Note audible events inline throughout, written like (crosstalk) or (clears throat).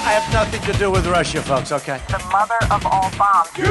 I have nothing to do with Russia, folks, okay? the mother of all bombs. You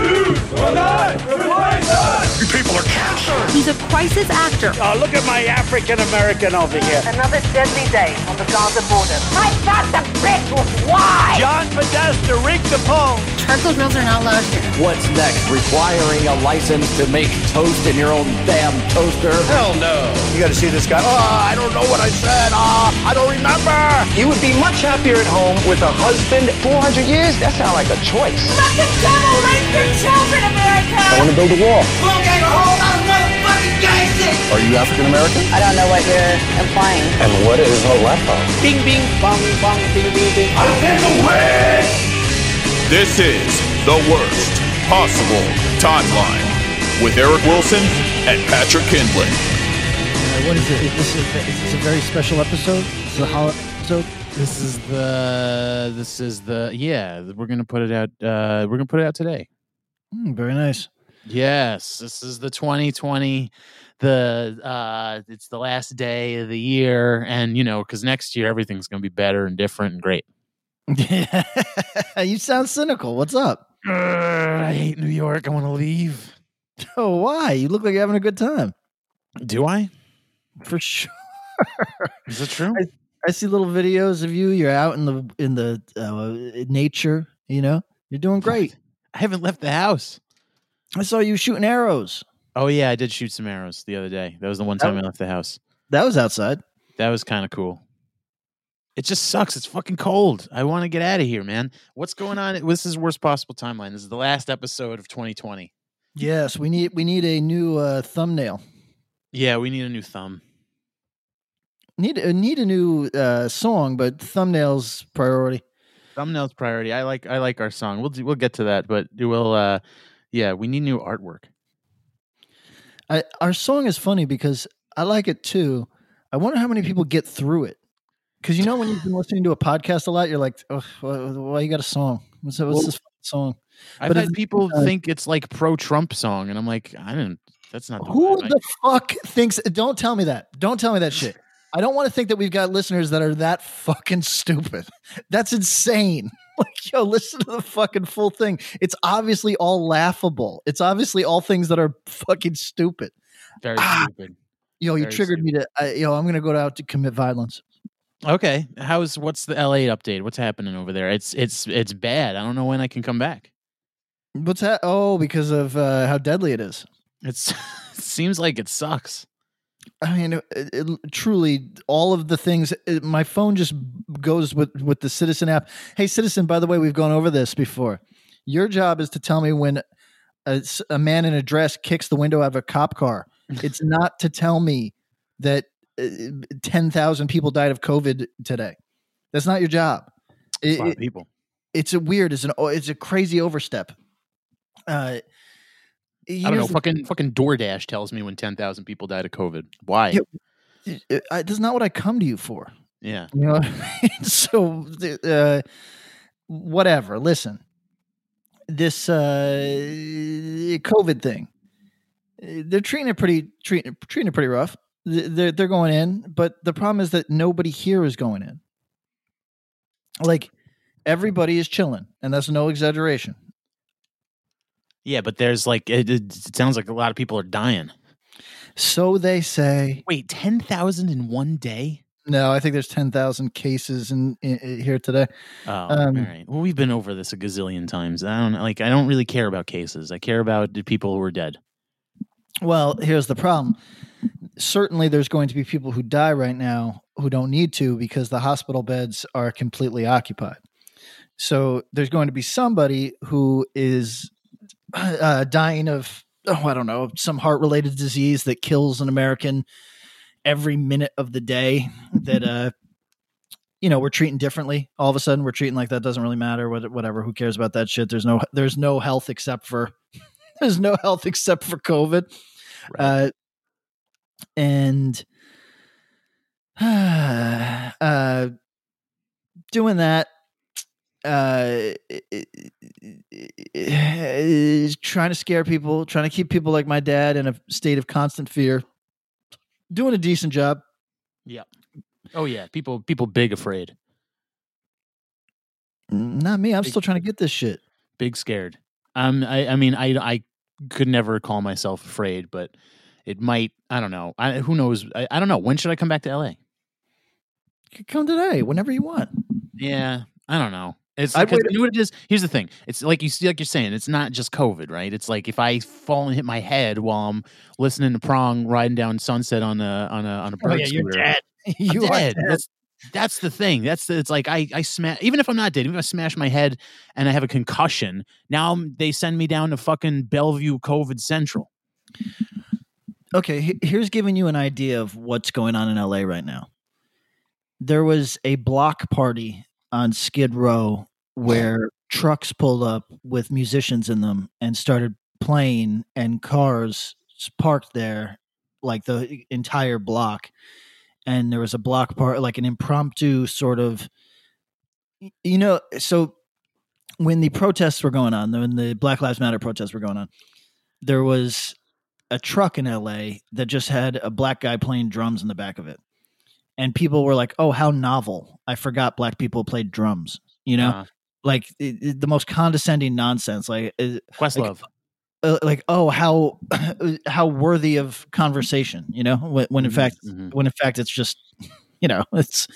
people are cancer! He's a crisis actor. Oh, look at my African American over here. Another deadly day on the Gaza border. I got the bitch with why? John Podesta, Rick Capone. Charcoal grills are not allowed here. What's next? Requiring a license to make toast in your own damn toaster? Hell no! You gotta see this guy. Oh, I don't know what I said. Oh, I don't remember. You would be much happier at home with a husband. 400 years? That sounds like a choice. Let the devil rape your children, America! I want to build a wall. We'll get a hold of motherfucking gangsters! Are you African American? I don't know what you're implying. And what is Aleppo? Bing, bing, bong, bong, bing, bing, bing. This is the worst possible timeline with Eric Wilson and Patrick Kindlon. Uh, what is it? Is this, a, is this a very special episode? This a holiday episode? This is the this is the yeah, we're gonna put it out uh we're gonna put it out today. Hmm, very nice. Yes, this is the 2020 the uh it's the last day of the year and you know cuz next year everything's going to be better and different and great. (laughs) you sound cynical. What's up? Ugh, I hate New York. I want to leave. (laughs) Oh, why? You look like you're having a good time. Do I? For sure. Is it true? I see little videos of you. You're out in the in the uh, nature. You know, you're doing great. I haven't left the house. I saw you shooting arrows. Oh yeah, I did shoot some arrows the other day. That was the one time I left the house. That was outside. That was kind of cool. It just sucks. It's fucking cold. I want to get out of here, man. What's going on? This is worst possible timeline. This is the last episode of 2020. Yes, we need we need a new uh, thumbnail. Yeah, we need a new thumb. Need uh, need a new uh, song, but thumbnails priority. Thumbnails priority. I like I like our song. We'll do, we'll get to that, but we'll uh yeah, we need new artwork. I, our song is funny because I like it too. I wonder how many people get through it. Because you know when you've been (sighs) listening to a podcast a lot, you're like, oh, why, why you got a song? What's, what's Well, this song? I've But had people uh, think it's like pro Trump song, and I'm like, I didn't. That's not the Who the fuck thinks? Don't tell me that. Don't tell me that (laughs) shit. I don't want to think that we've got listeners that are that fucking stupid. (laughs) That's insane. (laughs) Like, yo, listen to the fucking full thing. It's obviously all laughable. It's obviously all things that are fucking stupid. very Ah. stupid. Yo, you Very triggered me to. I, yo, I'm gonna go out to commit violence. Okay, how's what's the LA update? What's happening over there? It's it's it's bad. I don't know when I can come back. What's that? Oh, because of uh, how deadly it is. It's (laughs) it seems like it sucks. I mean, it, it- truly, all of the things. It, my phone just goes with with the Citizen app. Hey, Citizen. By the way, we've gone over this before. Your job is to tell me when a man in a dress kicks the window out of a cop car. (laughs) It's not to tell me that uh, ten thousand people died of COVID today. That's not your job. A It- of people. it's a weird. It's an. It's a crazy overstep. Uh, I don't know. Fucking fucking DoorDash tells me when ten thousand people died of COVID. Why? Yeah. uh, I, that's not what I come to you for. Yeah. You know, what I mean? (laughs) so uh, whatever. Listen, this uh, COVID thing, they're treating it pretty treating treating it pretty rough. They're they're going in, but the problem is that nobody here is going in. Like everybody is chilling, and that's no exaggeration. Yeah, but there's like it, it, sounds like a lot of people are dying. So they say. Wait, ten thousand in one day? No, I think there's ten thousand cases in, in, in here today. Oh, Um, all right. Well, we've been over this a gazillion times. I don't like. I don't really care about cases. I care about the people who are dead. Well, here's the problem. certainly there's going to be people who die right now who don't need to because the hospital beds are completely occupied. So there's going to be somebody who is uh, dying of oh I don't know some heart related disease that kills an American every minute of the day that (laughs) uh you know we're treating differently. All of a sudden we're treating like that doesn't really matter what- whatever who cares about that shit. There's no there's no health except for (laughs) there's no health except for covid. Uh and (sighs) uh doing that uh trying to scare people trying to keep people like my dad in a state of constant fear doing a decent job Yeah. Oh yeah, people people big afraid, not me i'm Big- still trying to get this shit big scared. Um, I I mean I I could never call myself afraid, but it might. I don't know. I, who knows? I, I don't know. When should I come back to LA? come today whenever you want Yeah, I don't know. It's I'd because you know what it is. Here's the thing. It's like you see, like you're saying. It's not just COVID, right? It's like if I fall and hit my head while I'm listening to Prong riding down Sunset on a on a on a oh, bird scooter. (laughs) I'm you are dead. dead. That's that's the thing. That's the, it's like I I smash even if I'm not dead, even if I smash my head and I have a concussion, now I'm- they send me down to fucking Bellevue COVID Central. okay here's giving you an idea of what's going on in la right now there was a block party on skid row where (laughs) trucks pulled up with musicians in them and started playing and cars parked there like the entire block and there was a block part like an impromptu sort of you know so when the protests were going on when the black lives matter protests were going on there was a truck in LA that just had a black guy playing drums in the back of it. And people were like, "Oh, how novel. I forgot black people played drums." You know? Uh, Like it, it- the most condescending nonsense like uh, Questlove. uh, like oh, how (clears throat) how worthy of conversation, you know? When, when in Mhm, fact mhm. when in fact it's just (laughs) you know, it's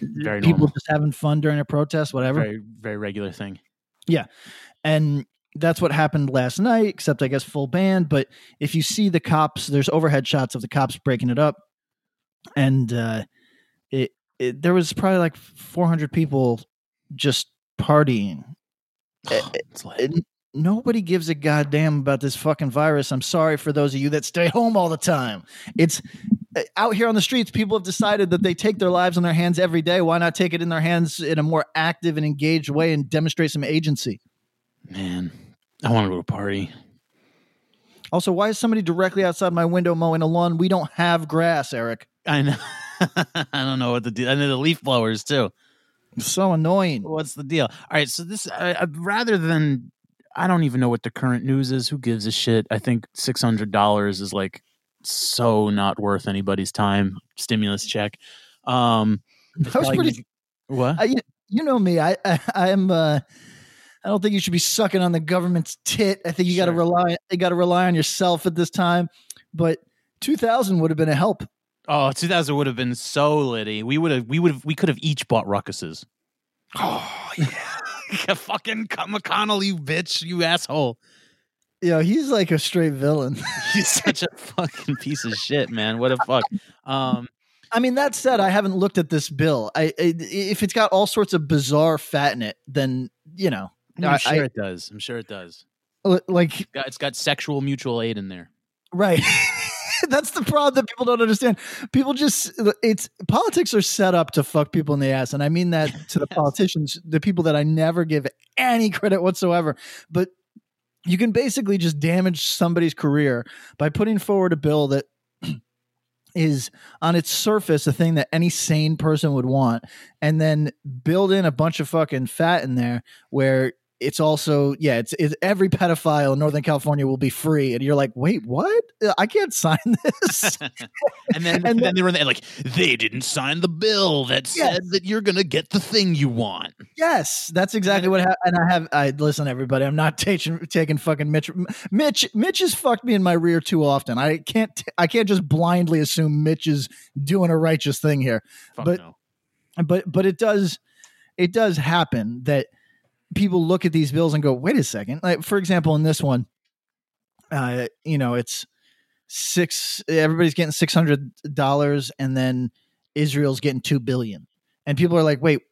Very people normal. just having fun during a protest, whatever. very very regular thing. Yeah and that's what happened last night except i guess full band but if you see the cops there's overhead shots of the cops breaking it up and uh it, it there was probably like 400 people just partying (sighs) eh, eh, It's like, eh, nobody gives a goddamn about this fucking virus i'm sorry for those of you that stay (laughs) home all the time it's out here on the streets people have decided that they take their lives in their hands every day why not take it in their hands in a more active and engaged way and demonstrate some agency man, I want to go to a party. Also, why is somebody directly outside my window mowing a lawn? We don't have grass, Eric. I know. (laughs) (laughs) I don't know what the deal. And then the leaf blowers too. So annoying. What's the deal? All right, so this I, I, rather than I don't even know what the current news is. Who gives a shit? I think six hundred dollars is like so not worth anybody's time. Stimulus check. Um, That was pretty. gonna- what? I, you, know me. I, I I'm. Uh, I don't think you should be sucking on the government's tit. I think you got to rely. You got to rely on yourself at this time. But two thousand would have been a help. Oh, 2000 would have been so litty. We would have. We would have. We could have each bought Ruckuses. (gasps) Oh (laughs) yeah. Fucking McConnell, you bitch, you asshole. Yeah, he's like a straight villain. (laughs) He's such a fucking piece of shit, man. What a fuck. Um, I mean, that said, I haven't looked at this bill. I, I if it's got all sorts of bizarre fat in it, then you know, I'm I- sure I- it does. I'm sure it does. li- like Got- It's got sexual mutual aid in there. Right. (laughs) (laughs) That's the problem that people don't understand. People just it's politics are set up to fuck people in the ass. And I mean that (laughs) to the politicians, the people that I never give any credit whatsoever. But you can basically just damage somebody's career by putting forward a bill that (clears throat) is on its surface a thing that any sane person would want and then build in a bunch of fucking fat in there where it's also yeah it's, it's every pedophile in northern california will be free and you're like wait what Uh, i can't sign (laughs) this and then, And then, then- they were like they didn't sign the bill that said Yes. that you're gonna get the thing you want. yes that's exactly what happened and i have i listen everybody i'm not (laughs) taking taking fucking mitch mitch mitch has fucked me in my rear too often i can't t- i can't just blindly assume mitch is doing a righteous thing here But- no. but but it does it does happen that people look at these bills and go wait a second like for example in this one uh you know it's six. Everybody's getting six hundred dollars, and then Israel's getting two billion, and people are like, "Wait,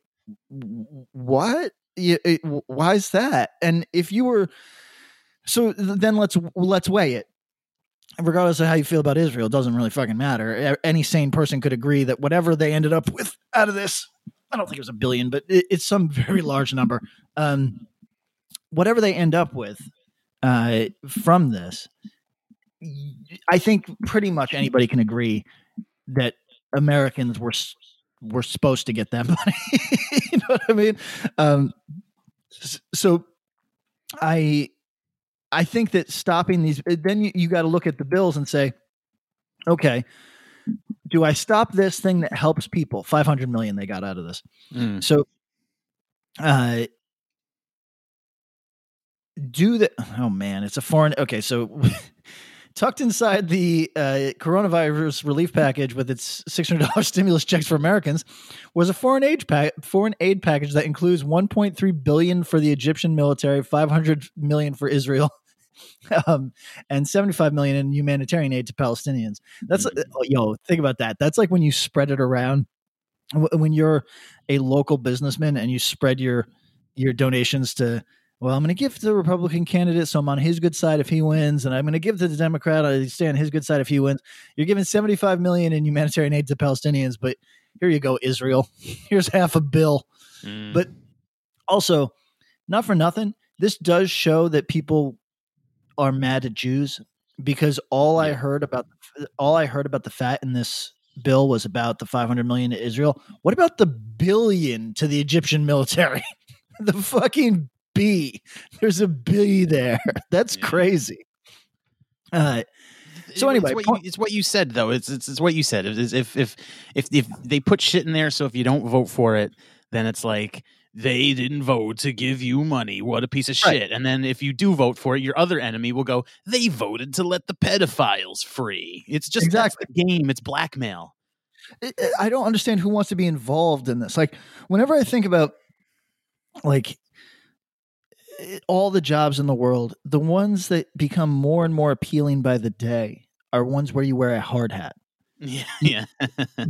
what? W- Why is that?" And if you were, so then let's let's weigh it. Regardless of how you feel about Israel, it doesn't really fucking matter. Any sane person could agree that whatever they ended up with out of this, I don't think it was a billion, but it, it's some very large number. Um, whatever they end up with uh, from this, I think pretty much anybody can agree that Americans were were supposed to get that (laughs) money. you know what I mean? Um, so I I think that stopping these, then you, you got to look at the bills and say, okay, do I stop this thing that helps people? Five hundred million they got out of this. Mm. So, uh, do the oh man, it's a foreign. Okay, so (laughs) tucked inside the uh, coronavirus relief package with its six hundred dollars (laughs) stimulus checks for Americans was a foreign aid pack foreign aid package that includes one point three billion for the Egyptian military, five hundred million for Israel. (laughs) (laughs) Um, and 75 million in humanitarian aid to Palestinians. That's uh, yo, think about that. That's like when you spread it around when you're a local businessman and you spread your your donations to well i'm going to give to the republican candidate so i'm on his good side if he wins and i'm going to give to the democrat i stay on his good side if he wins you're giving 75 million in humanitarian aid to palestinians but here you go israel (laughs) here's half a bill Mm. but also not for nothing this does show that people are mad at jews because all i heard about all i heard about the fat in this bill was about the 500 million to israel what about the billion to the egyptian military (laughs) the fucking b there's a b there (laughs) that's Yeah. crazy uh So It's anyway, what point- you, it's what you said though. It's, it's it's what you said. If if if if they put shit in there, so if you don't vote for it, then it's like they didn't vote to give you money. What a piece of Right. shit. And then if you do vote for it, your other enemy will go, they voted to let the pedophiles free. It's just that's Exactly. the game. It's blackmail. I- I don't understand who wants to be involved in this. Like, whenever I think about like eh, all the jobs in the world, the ones that become more and more appealing by the day are ones where you wear a hard hat. Yeah, (laughs) yeah.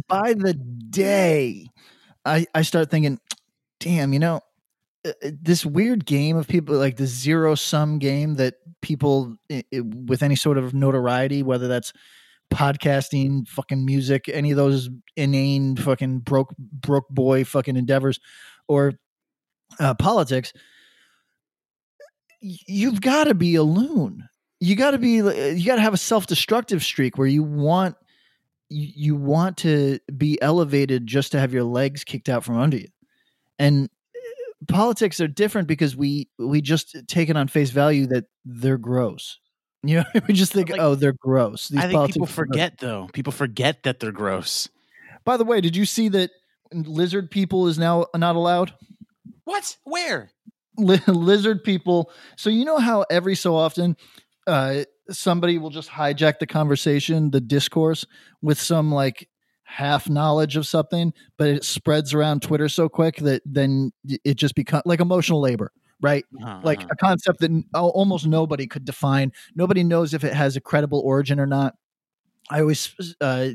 by the day, I I start thinking, damn, you know, uh, uh, this weird game of people like the zero sum game that people i- i- with any sort of notoriety, whether that's podcasting, fucking music, any of those inane fucking broke broke boy fucking endeavors, or uh, politics, you've got to be a loon. You got to be. You got to have a self destructive streak where you want you want to be elevated just to have your legs kicked out from under you, and uh, politics are different because we we just take it on face value that they're gross. (laughs) You know, we just think, Like, oh, they're gross. These I think people politicians are gross. forget though. People forget that they're gross. By the way, did you see that lizard people is now not allowed? What? Where? Li- lizard people. So you know how every so often uh, somebody will just hijack the conversation, the discourse, with some like half knowledge of something, but it spreads around Twitter so quick that then it just becomes like emotional labor, right? Uh-huh, Like a concept that almost nobody could define. Nobody knows if it has a credible origin or not. I always uh,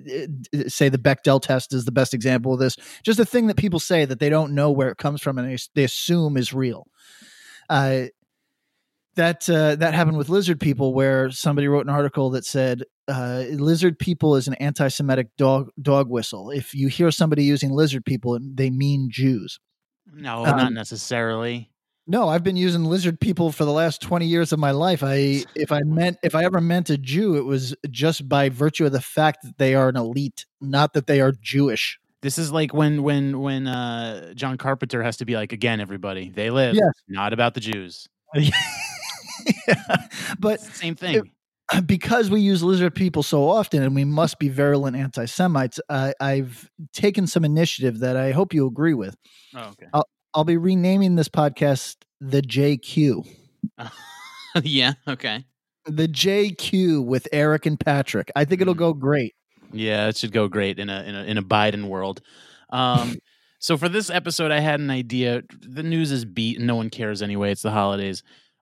say the Bechdel test is the best example of this. Just a thing that people say that they don't know where it comes from and they, they assume is real. Uh, that uh, that happened with lizard people, where somebody wrote an article that said uh, lizard people is an anti-Semitic dog dog whistle. If you hear somebody using lizard people, they mean Jews. no, um, not necessarily. No, I've been using lizard people for the last 20 years of my life. I if I meant if I ever meant a Jew, it was just by virtue of the fact that they are an elite, not that they are Jewish. This is like when when when uh John Carpenter has to be like again everybody they live Yes. not about the Jews. (laughs) (laughs) but same thing. (clears throat) because we use lizard people so often and we must be virulent anti-Semites, uh, I've taken some initiative that I hope you agree with. oh, okay. I'll be renaming this podcast the JQ. (laughs) yeah, okay. The JQ with Eric and Patrick. I think it'll Mm. go great. Yeah, it should go great in a in a in a Biden world. Um (laughs) so for this episode I had an idea. The news is beat and no one cares anyway. It's the holidays.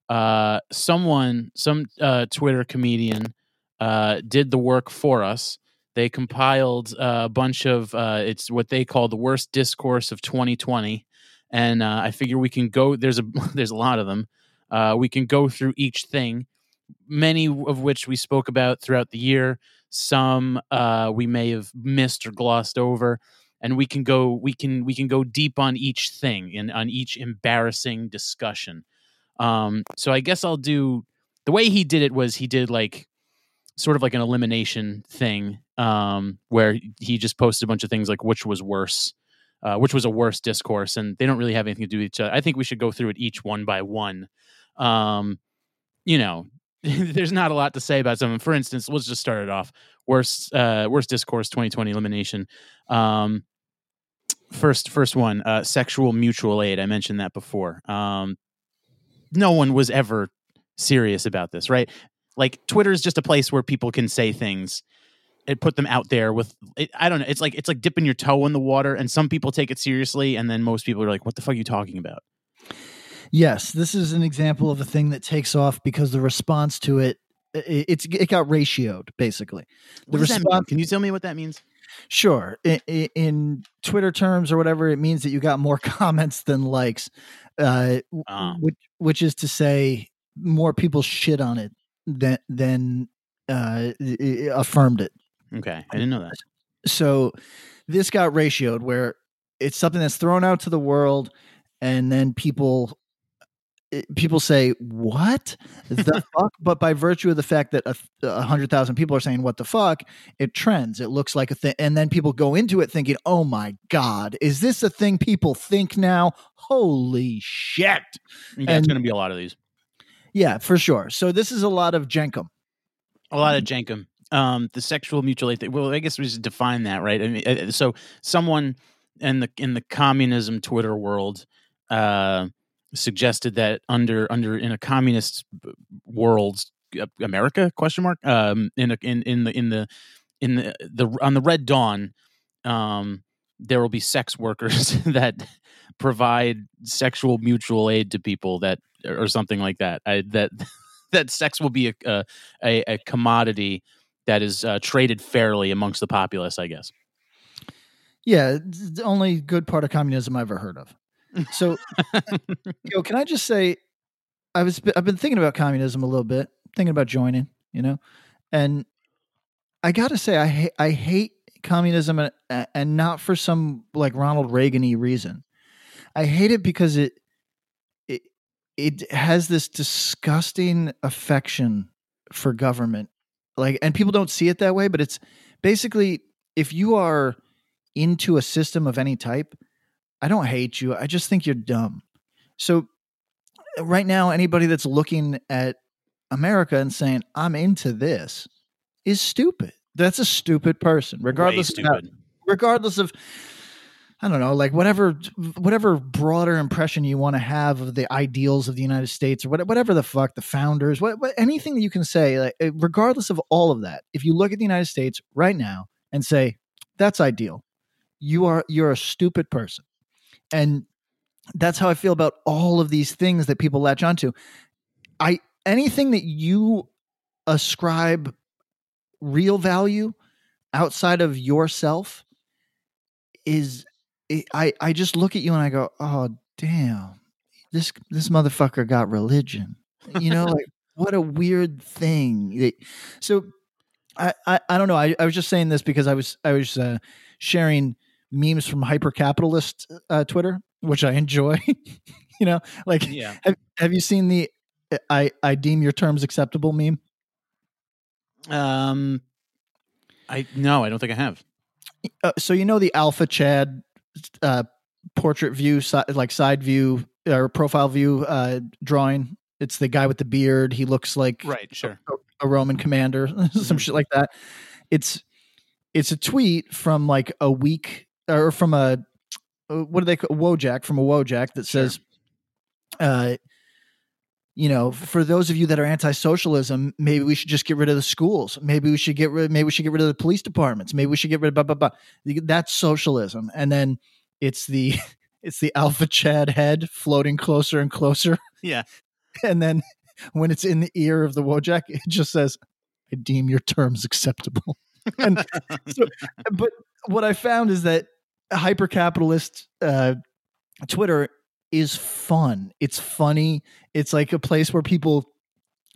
Uh someone, some uh Twitter comedian uh, did the work for us. They compiled uh, a bunch of uh, it's what they call the worst discourse of 2020, and uh, I figure we can go. There's a (laughs) there's a lot of them. Uh, we can go through each thing, many of which we spoke about throughout the year. Some uh, we may have missed or glossed over, and we can go we can we can go deep on each thing and on each embarrassing discussion. Um, so I guess I'll do the way he did it was he did like sort of like an elimination thing um, where he just posted a bunch of things like which was worse, uh, which was a worse discourse, and they don't really have anything to do with each other. I think we should go through it each one by one. Um, you know, (laughs) there's not a lot to say about some. For instance, let's just start it off. Worst, uh, worst discourse 2020 elimination. Um, first, first one, uh, sexual mutual aid. I mentioned that before. Um, no one was ever serious about this, right? Like Twitter is just a place where people can say things and put them out there with it, I don't know. It's like it's like dipping your toe in the water, and some people take it seriously, and then most people are like, "What the fuck are you talking about?" Yes, this is an example of a thing that takes off because the response to it, it it's it got ratioed basically. The response. Can you tell me what that means? Sure. In, in, Twitter terms or whatever, it means that you got more (laughs) comments than likes, uh, uh. which which is to say, more people shit on it than than uh, affirmed it. Okay, I didn't know that. So this got ratioed where it's something that's thrown out to the world, and then people people say what the (laughs) fuck? But by virtue of the fact that a, a hundred thousand people are saying what the fuck? it trends. It looks like a thing and then people go into it thinking oh my god is this a thing people think now? Holy shit! Yeah and, it's going to be a lot of these. Yeah for sure. So this is a lot of jenkum. A lot of jenkum. Um the sexual mutual aid thing well i guess we just define that right? I mean, uh, so someone in the in the communism twitter world uh suggested that under under in a communist world, uh, America question mark um, in a, in in the in the in the the on the Red Dawn, um, there will be sex workers (laughs) that provide sexual mutual aid to people that or something like that. I, that (laughs) that sex will be a a, a commodity that is uh, traded fairly amongst the populace. I guess. Yeah, the only good part of communism I've ever heard of. So, yo, can I just say, I was I've been thinking about communism a little bit, thinking about joining, you know, and I got to say, I hate I hate communism, and, and not for some like Ronald Reagan-y reason. I hate it because it it it has this disgusting affection for government, like, and people don't see it that way, but it's basically if you are into a system of any type I don't hate you. I just think you're dumb. So right now, anybody that's looking at America and saying, I'm into this is stupid. That's a stupid person, regardless stupid. Of, regardless of I don't know, like whatever whatever broader impression you want to have of the ideals of the United States or whatever the fuck the founders, what, what anything that you can say, like eh, regardless of all of that, if you look at the United States right now and say that's ideal, you are you're a stupid person. And that's how I feel about all of these things that people latch onto. I anything that you ascribe real value outside of yourself is I I just look at you and I go, "Oh, damn. This this motherfucker got religion." You know, like (laughs) what a weird thing. So I, I, I don't know. I, I was just saying this because I was I was uh, sharing memes from hyper capitalist uh, Twitter, which I enjoy. (laughs) you know, like yeah. Have, have you seen the I I deem your terms acceptable meme? Um, I no, I don't think I have. Uh, so you know the Alpha Chad uh, portrait view, si- like side view or profile view uh, drawing. It's the guy with the beard. He looks like right, sure, a, a Roman commander, (laughs) some mm-hmm. shit like that. It's it's a tweet from like a week or from a uh, what do they call Wojak from a Wojak that says, sure. uh, you know, for those of you that are anti-socialism, maybe we should just get rid of the schools. Maybe we should get rid. Maybe we should get rid of the police departments. Maybe we should get rid of blah blah blah. That's socialism. And then it's the (laughs) it's the Alpha Chad head floating closer and closer. (laughs) Yeah. And then when it's in the ear of the Wojak, it just says, I deem your terms acceptable. (laughs) and so, but what I found is that hyper capitalist uh, Twitter is fun. It's funny. It's like a place where people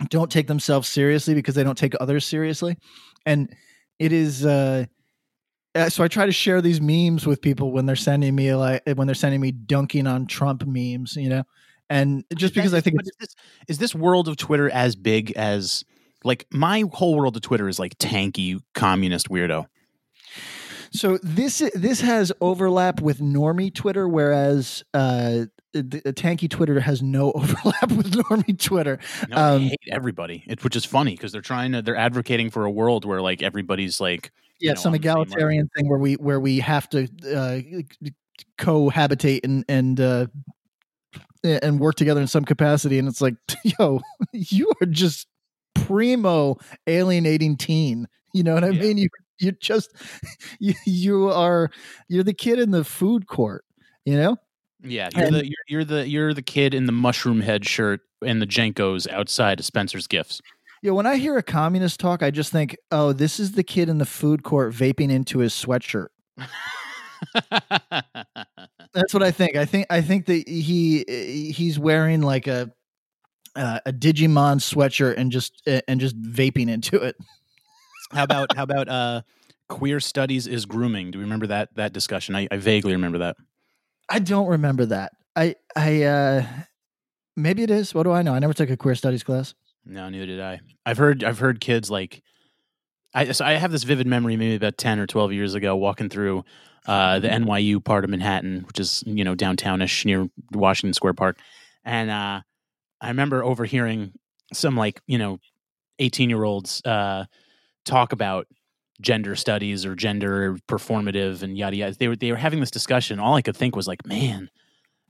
don't take themselves seriously because they don't take others seriously, and it is. Uh, uh, so I try to share these memes with people when they're sending me like when they're sending me dunking on Trump memes, you know, and just because I think is this, is this world of Twitter as big as like my whole world of Twitter is like tanky communist weirdo. So this this has overlap with normie Twitter, whereas uh, tanky Twitter has no (laughs) overlap with normie Twitter. No, I Um, hate everybody, it, which is funny because they're trying to they're advocating for a world where like everybody's like yeah, you know, some on the same level. egalitarian thing where we where we have to uh, cohabitate and and uh, and work together in some capacity, and it's like, (laughs) yo, (laughs) you are just primo alienating teen. You know what I Yeah. mean? You you just (laughs) you, you are you're the kid in the food court. You know. Yeah, you're And- the you're, you're the you're the kid in the Mushroomhead shirt and the JNCOs outside of Spencer's Gifts. Yeah, when I hear a communist talk, I just think, oh, this is the kid in the food court vaping into his sweatshirt. (laughs) That's what I think. I think I think that he he's wearing like a uh, a Digimon sweatshirt and just and just vaping into it. How about how about uh queer studies is grooming? Do we remember that that discussion? I, I vaguely remember that. I don't remember that. I I uh maybe it is. What do I know? I never took a queer studies class. No, neither did I. I've heard I've heard kids like I so I have this vivid memory maybe about 10 or 12 years ago walking through uh, the NYU part of Manhattan, which is, you know, downtownish near Washington Square Park. And uh, I remember overhearing some like, you know, 18 year olds uh, talk about gender studies or gender performative and yada yada. They were they were having this discussion. All I could think was like, man,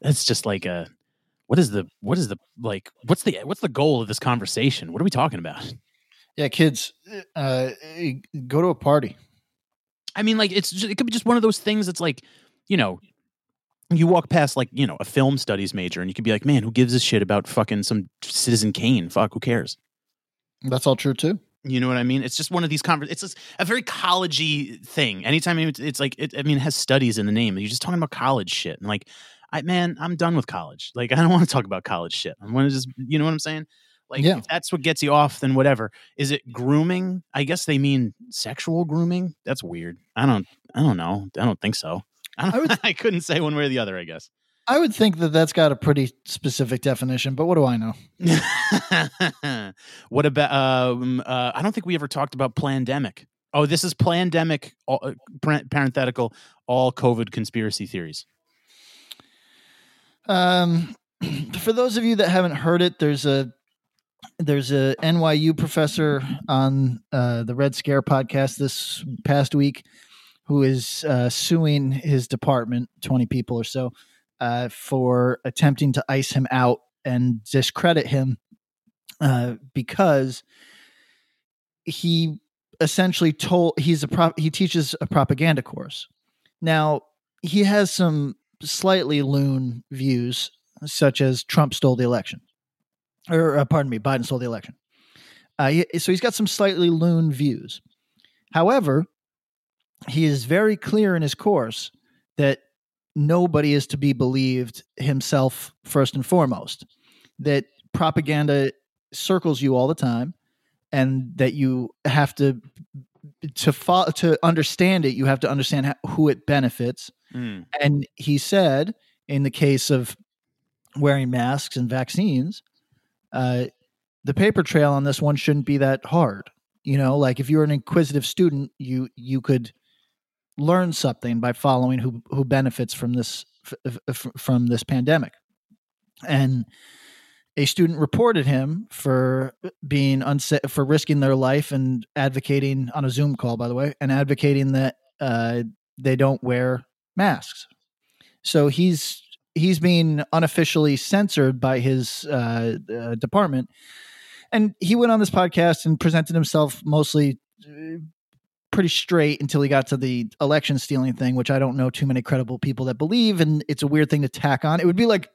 that's just like a what is the what is the like what's the what's the goal of this conversation? What are we talking about? Yeah, kids, uh, go to a party. I mean, like it's just, it could be just one of those things that's like, you know, you walk past like you know a film studies major and you could be like, man, who gives a shit about fucking some Citizen Kane? Fuck, who cares? That's all true too. You know what I mean? It's just one of these conver- It's just a very collegey thing. Anytime it's, it's like, it, I mean, it has studies in the name. You're just talking about college shit, and like, I man, I'm done with college. Like, (laughs) I don't want to talk about college shit. I want to just, you know what I'm saying? Like, Yeah. if that's what gets you off, then whatever. Is it grooming? I guess they mean sexual grooming. That's weird. I don't, I don't know. I don't think so. I, don't, I would- (laughs) I couldn't say one way or the other. I guess. I would think that that's got a pretty specific definition, but what do I know? (laughs) what about? Um, uh, I don't think we ever talked about pandemic. Oh, this is pandemic. All, uh, parenthetical. All COVID conspiracy theories. Um, (clears throat) for those of you that haven't heard it, there's a there's a NYU professor on uh, the Red Scare podcast this past week who is uh, suing his department, twenty people or so, uh, for attempting to ice him out and discredit him uh, because he essentially told he's a prop he teaches a propaganda course. Now he has some slightly loon views, such as Trump stole the election, or uh, pardon me, Biden stole the election. Uh, he- so he's got some slightly loon views. However, he is very clear in his course that nobody is to be believed himself first and foremost. That propaganda circles you all the time, and that you have to to fo- to understand it. You have to understand how, who it benefits Mm. and he said, in the case of wearing masks and vaccines, uh, the paper trail on this one shouldn't be that hard. You know, like if you're an inquisitive student, you you could learn something by following who who benefits from this f- from this pandemic. And a student reported him for being unsafe for risking their life and advocating on a Zoom call, by the way, and advocating that uh, they don't wear masks. So he's he's being unofficially censored by his uh, uh, department, and he went on this podcast and presented himself mostly uh, pretty straight until he got to the election stealing thing, which I don't know too many credible people that believe, and it's a weird thing to tack on. It would be like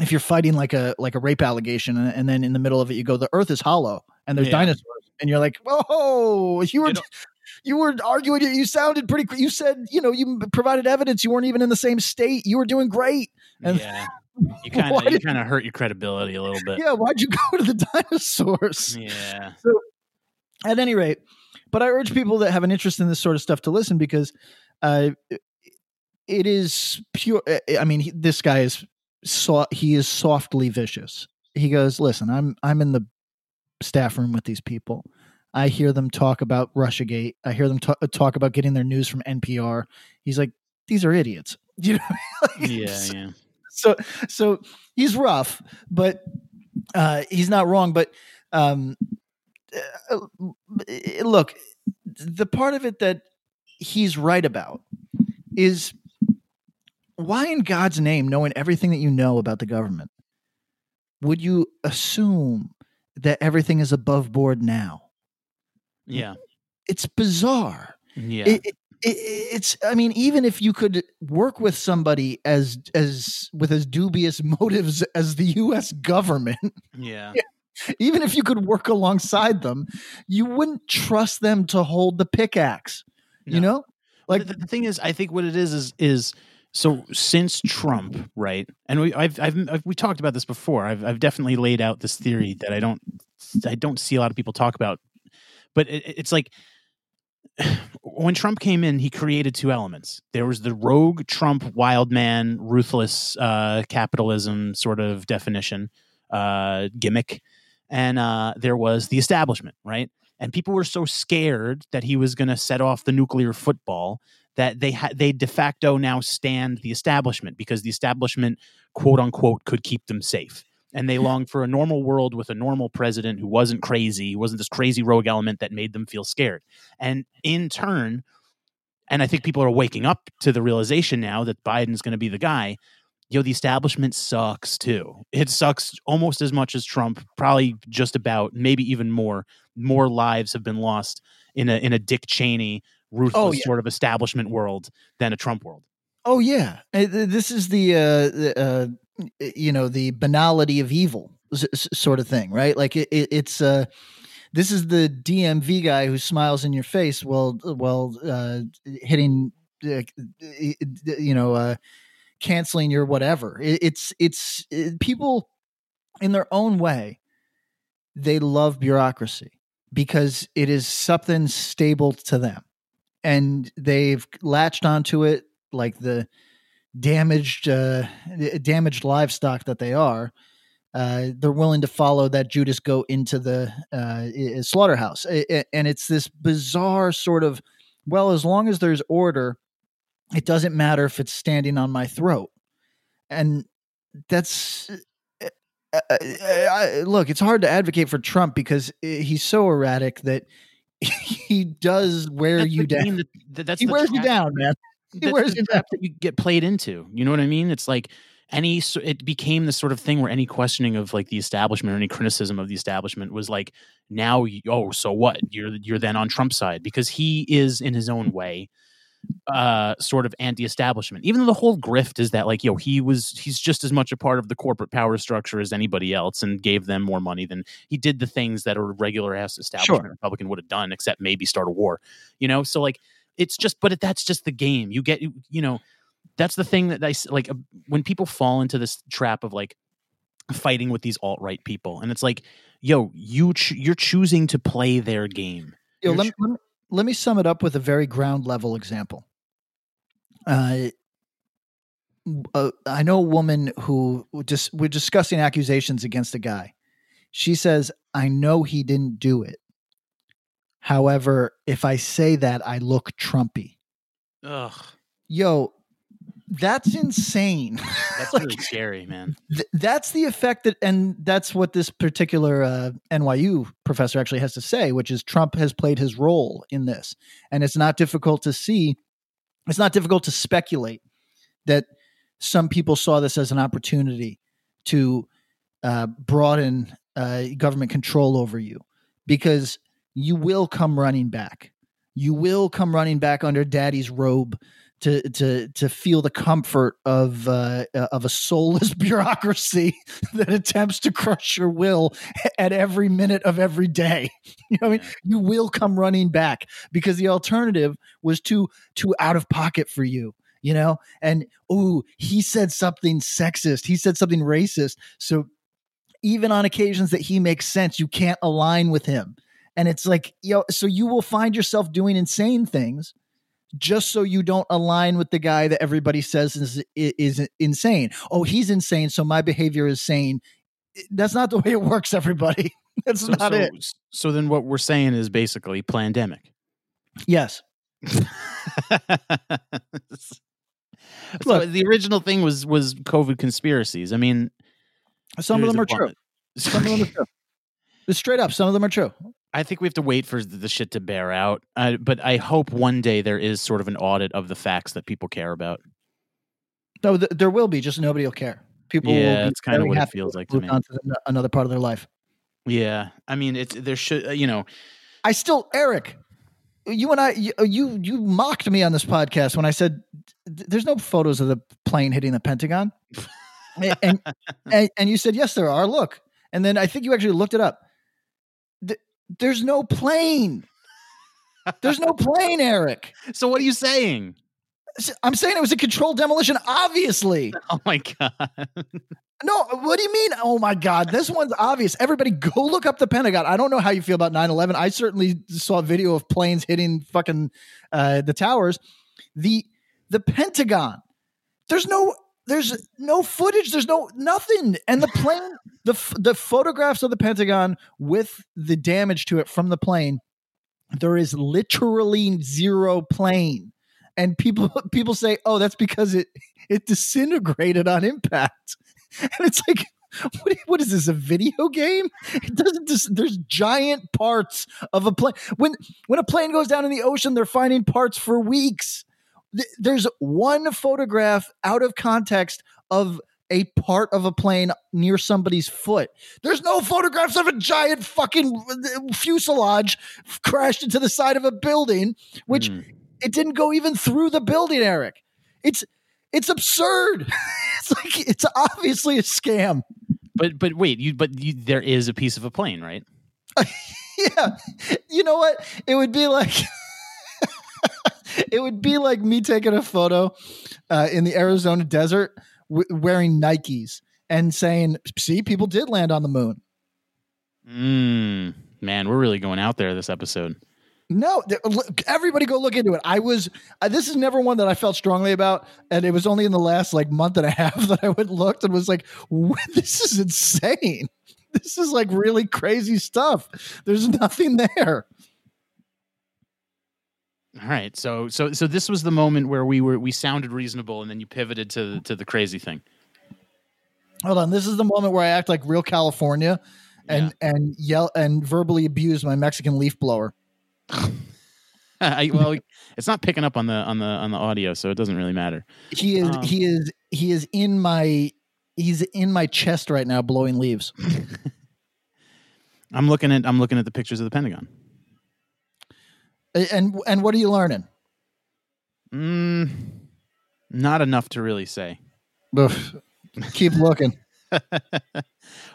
if you're fighting like a like a rape allegation, and, and then in the middle of it you go, "The Earth is hollow," and there's Yeah. dinosaurs. and you're like, "Whoa, you were." You (laughs) you were arguing. You sounded pretty. You said, you know, you provided evidence. You weren't even in the same state. You were doing great. And- yeah. You (laughs) kind of you kind of hurt your credibility a little bit. Yeah, why'd you go to the (laughs) dinosaurs? Yeah. At any rate, but I urge people that have an interest in this sort of stuff to listen because uh, it is pure. I mean, he, this guy is so he is softly vicious. He goes, "Listen, I'm I'm in the staff room with these people. I hear them talk about RussiaGate. I hear them ta- talk about getting their news from NPR. He's like, these are idiots. (laughs) You know, Like, Yeah, yeah. so so he's rough, but uh, he's not wrong. But um, uh, Uh, uh, eh, look, the part of it that he's right about is why, in God's name, knowing everything that you know about the government, would you assume that everything is above board now? Yeah. It's bizarre. Yeah. It, it, it, it's i mean even if you could work with somebody as as with as dubious (laughs) motives as the us government yeah. Even if you could work alongside them you wouldn't trust them to hold the pickaxe you know like Like the, the thing is, I think what it is is is so since Trump, right? And we I've, I've I've we talked about this before. I've I've definitely laid out this theory that I don't I don't see a lot of people talk about, but it, it's like (sighs) when Trump came in, he created two elements. There was the rogue Trump, wild man, ruthless uh, capitalism sort of definition uh, gimmick, and uh, there was the establishment, right? And people were so scared that he was going to set off the nuclear football that they had they de facto now stand the establishment because the establishment, quote unquote, could keep them safe. And they (laughs) longed for a normal world with a normal president who wasn't crazy, who wasn't this crazy rogue element that made them feel scared. And in turn, and I think people are waking up to the realization now that Biden's going to be the guy. Yo, the establishment sucks too. It sucks almost as much as Trump, probably just about, maybe even more. More lives have been lost in a in a Dick Cheney ruthless yeah. sort of establishment world than a Trump world. oh yeah Uh, this is the uh, the, uh you know the banality of evil sort of thing right like it, it, it's uh this is the DMV guy who smiles in your face while while uh, hitting, uh, you know, uh, canceling your whatever. It, it's it's it, people in their own way. They love bureaucracy because it is something stable to them, and they've latched onto it like the damaged uh, damaged livestock that they are uh, they're willing to follow that Judas go into the uh, slaughterhouse, and it's this bizarre sort of well, as long as there's order, it doesn't matter if it's standing on my throat, and that's. uh, uh, uh, I- look, it's hard to advocate for Trump because he's so erratic that (laughs) he does wear That's you down. that- that- that's he wears you down, man. He wears you down. that you get played into. You know what I mean? It's like any it became the sort of thing where any questioning of like the establishment or any criticism of the establishment was like now oh so what you're you're then on Trump's side because he is in his own way uh sort of anti-establishment. Even though the whole grift is that like yo he was he's just as much a part of the corporate power structure as anybody else and gave them more money than he did the things that a regular ass establishment republican would have done except maybe start a war you know? So like it's just but that's just the game. You get you, know that's the thing that i like uh, when people fall into this trap of like fighting with these alt-right people and it's like yo you ch- you're choosing to play their game. Yo, let, me, let, me, let me sum it up with a very ground level example. Uh, uh, I know a woman who just we're discussing accusations against a guy. She says, "I know he didn't do it. However, if I say that, I look Trumpy." Ugh, Yo, that's insane. (laughs) that's Like, really scary man. th- that's the effect that and that's what this particular uh, NYU professor actually has to say which is Trump has played his role in this. And it's not difficult to see it's not difficult to speculate that some people saw this as an opportunity to uh, broaden uh, government control over you because you will come running back. You will come running back under daddy's robe to to to feel the comfort of uh, uh, of a soulless (laughs) bureaucracy that attempts to crush your will at every minute of every day. (laughs) You know, what I mean, you will come running back because the alternative was too too out of pocket for you. You know, and oh, he said something sexist. He said something racist. So even on occasions that he makes sense, you can't align with him. And it's like, yo, so you will find yourself doing insane things just so you don't align with the guy that everybody says is, is insane. Oh, he's insane, so my behavior is sane. That's not the way it works, everybody. (laughs) That's so, not so, it. So then what we're saying is basically pandemic. Yes. (laughs) so the original thing was was COVID conspiracies. I mean, some of them are true. Some of them are (laughs) true. Just straight up, some of them are true. I think we have to wait for the shit to bear out. Uh, but I hope one day there is sort of an audit of the facts that people care about. No, th- there will be. Just nobody will care. People. Yeah, it's kind of what it feels like to me. On to another part of their life. Yeah, I mean, it's there should uh, you know. I still, Eric, you and I, you, you, you mocked me on this podcast when I said there's no photos of the plane hitting the Pentagon, (laughs) and, and, and you said yes, there are. Look, and then I think you actually looked it up. There's no plane. There's no plane, Eric. (laughs) So what are you saying? I'm saying it was a controlled demolition, obviously. (laughs) Oh my god. No, what do you mean? Oh my god, this one's obvious. Everybody go look up the Pentagon. I don't know how you feel about 9/11. I certainly saw a video of planes hitting fucking uh, the towers. The the Pentagon. There's no there's no footage there's no nothing and the plane the the photographs of the pentagon with the damage to it from the plane there is literally zero plane. And people (laughs) people say oh that's because it it disintegrated on impact. (laughs) And it's like what, what is this a video game? It doesn't just there's giant parts of a plane. When when a plane goes down in the ocean they're finding parts for weeks. There's one photograph out of context of a part of a plane near somebody's foot. There's no photographs of a giant fucking fuselage crashed into the side of a building, which mm. it didn't go even through the building, Eric. It's it's absurd. (laughs) it's like it's obviously a scam. But but wait, you but you, there is a piece of a plane, right? (laughs) yeah. You know what? It would be like (laughs) it would be like me taking a photo uh, in the Arizona desert w- wearing Nikes and saying, "See, people did land on the moon." Mm, man, we're really going out there this episode. No, everybody go look into it. I was uh, this is never one that I felt strongly about, and it was only in the last like month and a (laughs) half that I went and looked and was like, (laughs) "This is insane." This is like really crazy stuff. There's nothing there. All right. So so so this was the moment where we were we sounded reasonable and then you pivoted to to the crazy thing. Hold on. This is the moment where I act like real California and yeah. and yell and verbally abuse my Mexican leaf blower. (laughs) I, well, it's not picking up on the on the on the audio, so it doesn't really matter. He is um, he is he is in my he's in my chest right now blowing leaves. (laughs) I'm looking at I'm looking at the pictures of the Pentagon. And and what are you learning? Mm, not enough to really say. Keep looking. (laughs) all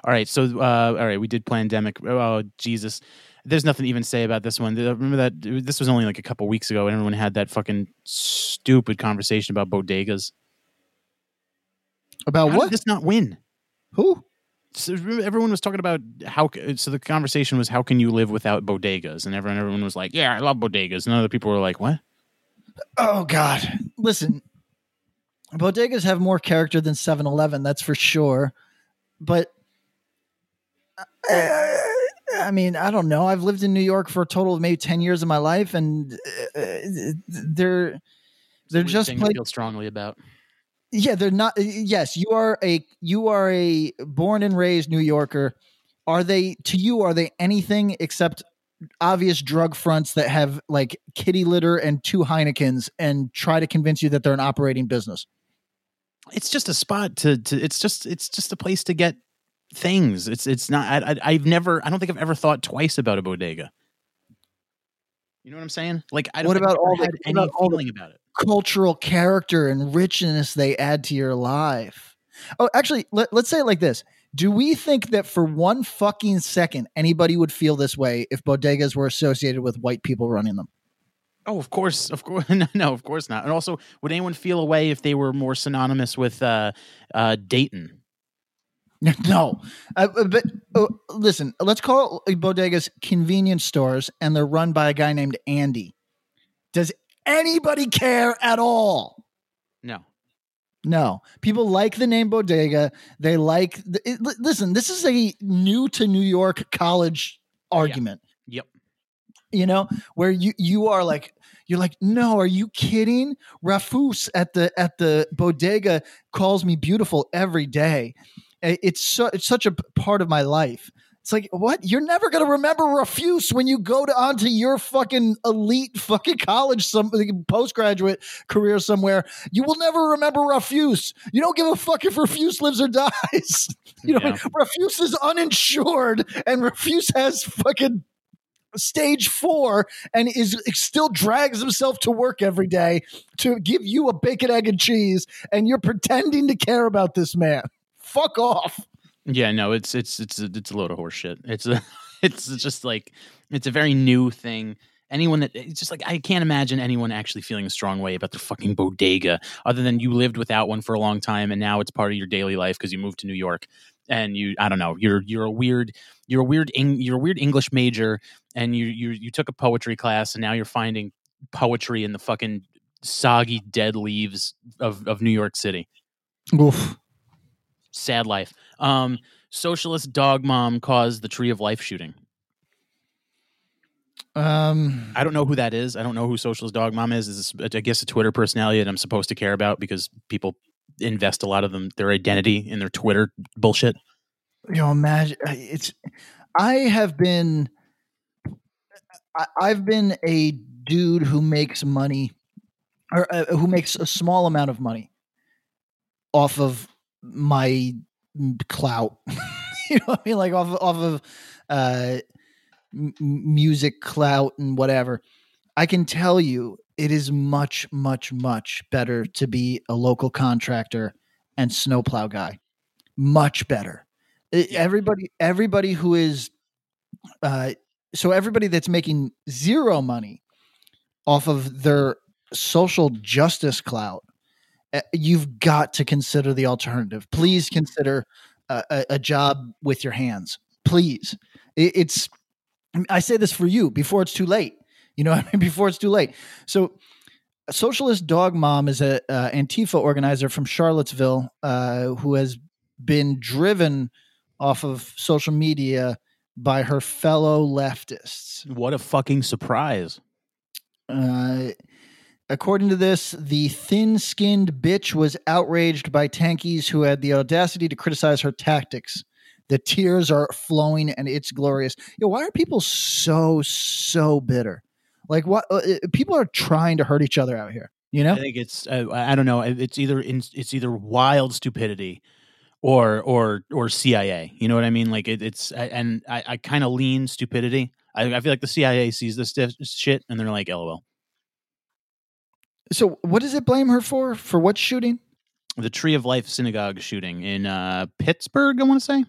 right, so uh, all right, we did pandemic. Oh Jesus, there's nothing to even say about this one. Remember that this was only like a couple weeks ago, and everyone had that fucking stupid conversation about bodegas. About How what? Did this not win. Who? So everyone was talking about how so the conversation was how can you live without bodegas? And everyone everyone was like yeah i love bodegas. And other people were like what? Oh god. Listen bodegas have more character than 7-eleven that's for sure. But uh, i mean i don't know. I've lived in new york for a total of maybe 10 years of my life and uh, they're they're just play- feel strongly about yeah, they're not. Yes, you are a you are a born and raised New Yorker. Are they to you? Are they anything except obvious drug fronts that have like kitty litter and two Heinekens and try to convince you that they're an operating business? It's just a spot to. to it's just it's just a place to get things. It's it's not. I, I, have never. I don't think I've ever thought twice about a bodega. You know what I'm saying? Like, I don't what about all the, any about all feeling the about it cultural character and richness they add to your life. Oh, actually, let, let's say it like this. Do we think that for one fucking second anybody would feel this way if bodegas were associated with white people running them? Oh, of course, of course, (laughs) no, of course not. And also, would anyone feel a way if they were more synonymous with uh, uh, Dayton? (laughs) No, uh, but uh, listen, let's call bodegas convenience stores, and they're run by a guy named Andy. Does anybody care at all? No. No, people like the name bodega. They like. The, it, listen, this is a new to New York college argument. Yep. You know, where you you are like you're like, no, are you kidding? Rufus at the at the bodega calls me beautiful every day. It's so, it's such a part of my life. It's like, what? You're never going to remember refuse when you go to onto your fucking elite fucking college, some postgraduate career somewhere. You will never remember refuse. You don't give a fuck if refuse lives or (laughs) dies. you know, Yeah. Rufus is uninsured and refuse has fucking stage four and is still drags himself to work every day to give you a bacon, egg, and cheese, and you're pretending to care about this man. Fuck off. Yeah, no, it's it's it's a, it's a load of horseshit. It's a (laughs) it's just like it's a very new thing. Anyone that it's just like I can't imagine anyone actually feeling a strong way about the fucking bodega, other than you lived without one for a long time and now it's part of your daily life because you moved to New York and you I don't know you're you're a weird you're a weird Eng, you're a weird English major and you you you took a poetry class and now you're finding poetry in the fucking soggy dead leaves of of New York City Oof. sad life. Um, socialist dog mom caused the Tree of Life shooting. Um, I don't know who that is. I don't know who socialist dog mom is. Is this, I guess a Twitter personality that I'm supposed to care about because people invest a lot of them their identity in their Twitter bullshit. you know, imagine it's. I have been. I, I've been a dude who makes money, or uh, who makes a small amount of money off of my clout. (laughs) you know what I mean? Like off of, off of uh, m- music clout and whatever. I can tell you, it is much, much, much better to be a local contractor and snowplow guy. Much better. Everybody, everybody who is, uh, so everybody that's making zero money off of their social justice clout, you've got to consider the alternative. Please consider a, a, a job with your hands. Please, It- it's. I say this for you before it's too late. You know, what I mean, (laughs) before it's too late. So, Socialist Dog Mom is a uh, Antifa organizer from Charlottesville uh, who has been driven off of social media by her fellow leftists. What a fucking surprise! Uh, according to this, the thin skinned bitch was outraged by tankies who had the audacity to criticize her tactics. The tears are flowing and it's glorious. Yo, why are people so, so bitter? Like, what? Uh, uh, people are trying to hurt each other out here, you know? I think it's uh, I don't know. It's either in, it's either wild stupidity or or or CIA. You know what I mean? Like it, it's and I, I kind of lean stupidity. I, I feel like the CIA sees this shit and they're like, "LOL." So, what does it blame her for? For what shooting? The Tree of Life synagogue shooting in uh, Pittsburgh. I want to say.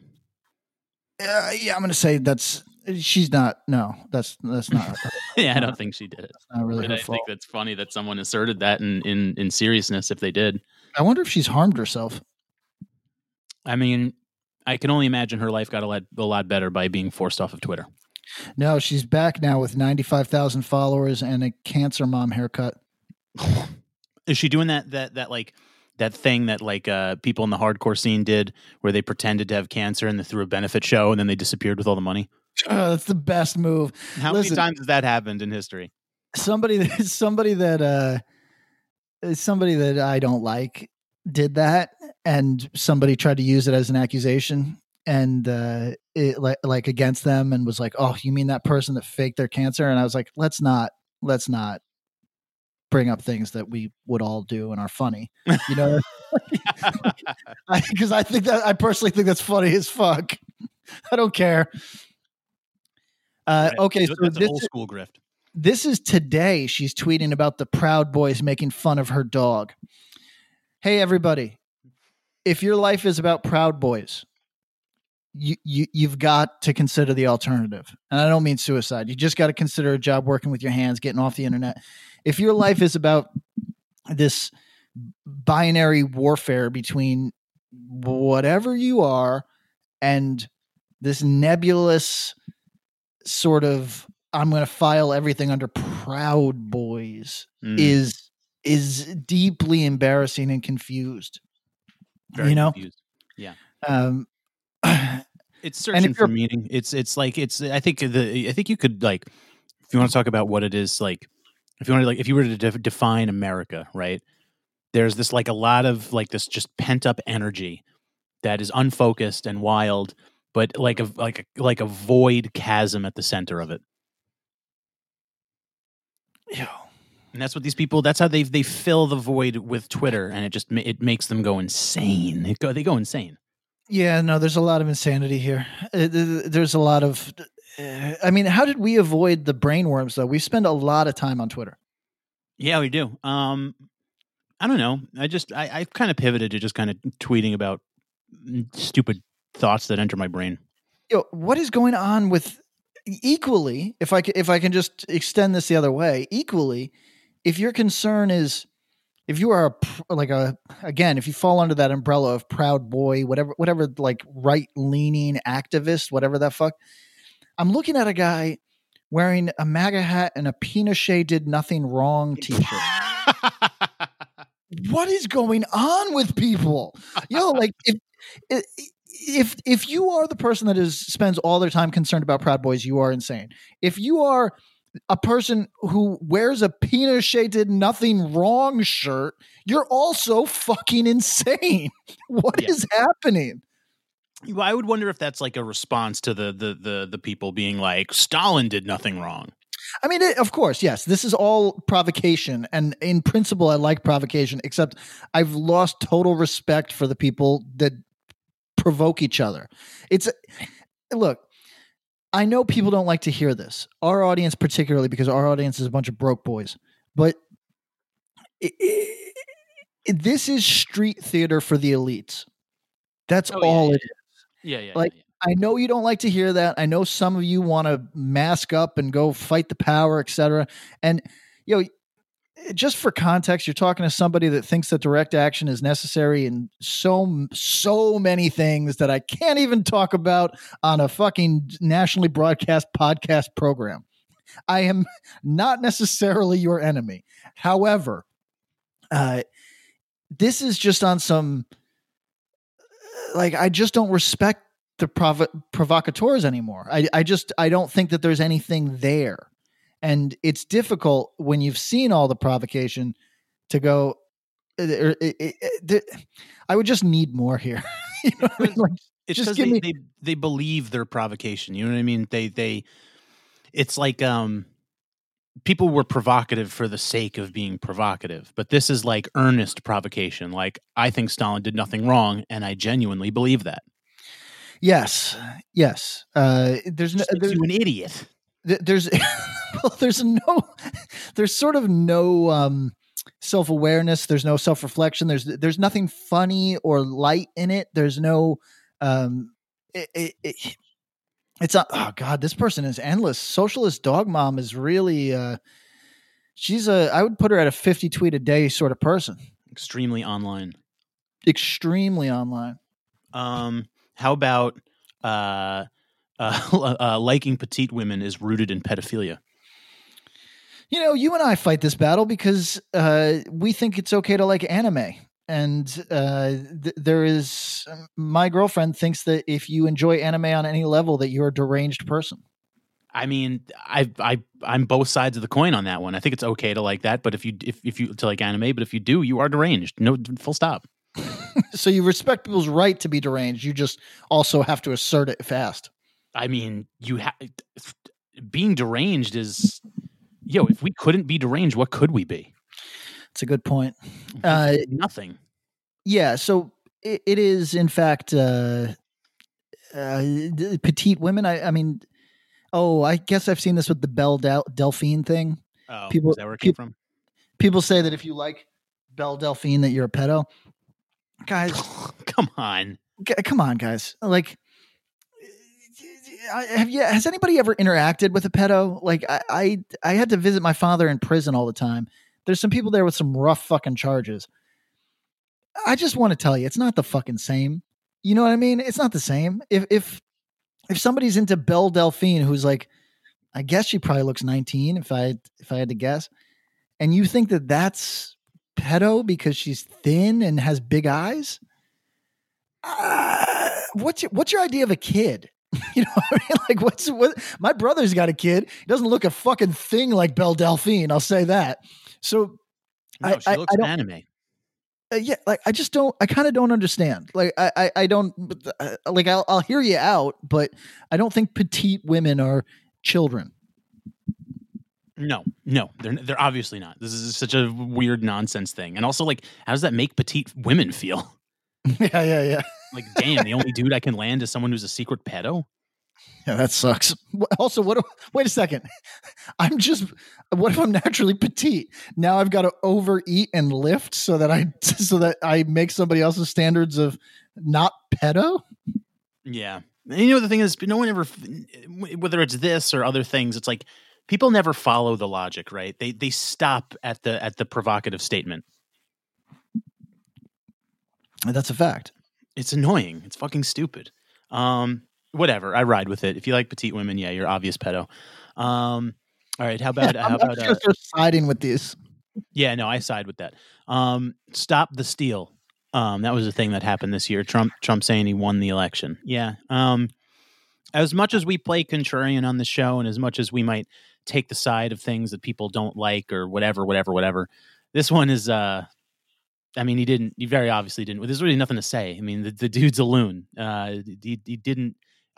Uh, yeah, I'm going to say that's she's not. No, that's that's not. (laughs) yeah, I don't think she did it. not really But I fault. think that's funny that someone asserted that in, in in seriousness. If they did, I wonder if she's harmed herself. I mean, I can only imagine her life got a lot a lot better by being forced off of Twitter. No, she's back now with 95,000 followers and a cancer mom haircut. Is she doing that that that like that thing that like uh people in the hardcore scene did where they pretended to have cancer and they threw a benefit show and then they disappeared with all the money? Oh, that's the best move. How Listen, many times has that happened in history? somebody that (laughs) somebody that uh somebody that I don't like did that and somebody tried to use it as an accusation and uh it like like against them and was like, "Oh, you mean that person that faked their cancer?" And I was like, "Let's not let's not bring up things that we would all do and are funny." You know, (laughs) (laughs) because I, think that I personally think that's funny as fuck. (laughs) I don't care. Uh, okay, so that's this old is- school grift. this is today. She's tweeting about the Proud Boys making fun of her dog. Hey, everybody. If your life is about Proud Boys, you, you you've got to consider the alternative. And I don't mean suicide. You just got to consider a job working with your hands, getting off the internet. If your life is about this binary warfare between whatever you are and this nebulous sort of I'm going to file everything under proud boys Mm. is is deeply embarrassing and confused. Very you know? confused. Yeah. Um (clears throat) It's searching for meaning. It's it's like it's. I think the. I think you could like, if you want to talk about what it is like, if you want to like, if you were to def- define America, right? There's this like a lot of like this just pent up energy that is unfocused and wild, but like a like a like a void chasm at the center of it. Yeah. And that's what these people. That's how they they fill the void with Twitter, and it just it makes them go insane. It go, they go insane. Yeah, no, there's a lot of insanity here. Uh, th- th- There's a lot of. I mean, how did we avoid the brainworms though? We spend a lot of time on Twitter. Yeah, we do. Um, I don't know. I just I, I kind of pivoted to just kind of tweeting about stupid thoughts that enter my brain. Yo, what is going on with equally? If I if I can just extend this the other way, equally, if your concern is if you are a like a again, if you fall under that umbrella of proud boy, whatever whatever like right leaning activist, whatever that fuck. I'm looking at a guy wearing a MAGA hat and a Pinochet did nothing wrong t-shirt. (laughs) what is going on with people? Yo, like if if if you are the person that is spends all their time concerned about Proud Boys, you are insane. If you are a person who wears a Pinochet did nothing wrong shirt, you're also fucking insane. (laughs) What is Yeah. happening? I would wonder if that's like a response to the the the the people being like Stalin did nothing wrong. I mean, it, of course, yes, this is all provocation. And in principle, I like provocation, except I've lost total respect for the people that provoke each other. It's look, I know people don't like to hear this, our audience, particularly because our audience is a bunch of broke boys, but i i this is street theater for the elites. That's Oh, all yeah, it is. Yeah, yeah. Like, I know you don't like to hear that. I know some of you want to mask up and go fight the power, etc. And you know, just for context, you're talking to somebody that thinks that direct action is necessary in so so many things that I can't even talk about on a fucking nationally broadcast podcast program. I am (laughs) not necessarily your enemy. However, uh, this is just on some like I just don't respect the provo- provocateurs anymore. I, I just I don't think that there's anything there, and it's difficult when you've seen all the provocation to go. uh, er, it- it- it- I would just need more here. (laughs) You know I mean? Like, it's just because they, me- they they believe their provocation. You know what I mean? They they it's like um people were provocative for the sake of being provocative, but this is like earnest provocation. Like I think Stalin did nothing wrong, and I genuinely believe that. yes, yes. Uh, there's no. There's, you an idiot. th- there's (laughs) well, there's no there's sort of no um self-awareness there's no self-reflection there's there's nothing funny or light in it there's no um it, it, it, it's not oh god this person is endless socialist dog mom is really uh she's a i would put her at a 50 tweet a day sort of person Extremely online. extremely online Um, how about uh, uh, (laughs) uh, liking petite women is rooted in pedophilia? You know, you and I fight this battle because uh, we think it's okay to like anime. And uh, th- there is, my girlfriend thinks that if you enjoy anime on any level, that you're a deranged person. I mean, I I I'm both sides of the coin on that one. I think it's okay to like that, but if you if if you to like anime, but if you do, you are deranged. No, full stop. (laughs) so you respect people's right to be deranged. You just also have to assert it fast. I mean, you have being deranged is yo. If we couldn't be deranged, what could we be? It's a good point. Uh, Nothing. yeah. So it, it is, in fact, uh, uh, petite women. I, I mean, Oh, I guess I've seen this with the Belle Del- Delphine thing. Oh, People- is that where it came peop- from? People say that if you like Belle Delphine, that you're a pedo. Guys, (laughs) Come on. g- come on, guys. Like, I- have you? Has anybody ever interacted with a pedo? Like, I, I, I had to visit my father in prison all the time. There's some people there with some rough fucking charges. I just want to tell you, it's not the fucking same. You know what I mean? It's not the same. If if if somebody's into Belle Delphine, who's like, I guess she probably looks 19, if I if I had to guess, and you think that that's pedo because she's thin and has big eyes, uh, what's your, what's your idea of a kid? (laughs) You know, I mean? like what's what? My brother's got a kid. He doesn't look a fucking thing like Belle Delphine. I'll say that. So No, I- she I- looks I anime. uh, yeah, like I just don't. I kind of don't understand. Like I, I, I don't. Uh, like I'll, I'll hear you out, but I don't think petite women are children. No, no, they're they're obviously not. This is such a weird nonsense thing. And also, like, how does that make petite women feel? (laughs) yeah, yeah, yeah. Like, damn, the only dude I can land is someone who's a secret pedo. Yeah, that sucks. Also, what? Wait a second. (laughs) I'm just. What if I'm naturally petite? Now I've got to overeat and lift so that I (laughs) so that I make somebody else's standards of not pedo. Yeah. And you know, the thing is, no one ever, whether it's this or other things, it's like people never follow the logic, right? They they stop at the at the provocative statement. That's a fact. It's annoying. It's fucking stupid. Um, whatever. I ride with it. If you like petite women, yeah, you're obvious pedo. Um, all right. How about (laughs) how about uh, siding with these. Yeah, no, I side with that. Um, stop the steal. Um, that was the thing that happened this year. Trump Trump saying he won the election. Yeah. Um, as much as we play contrarian on the show, and as much as we might take the side of things that people don't like or whatever, whatever, whatever, this one is. Uh, I mean, he didn't. He very obviously didn't. There's really nothing to say. I mean, the, the dude's a loon. Uh, he, he didn't.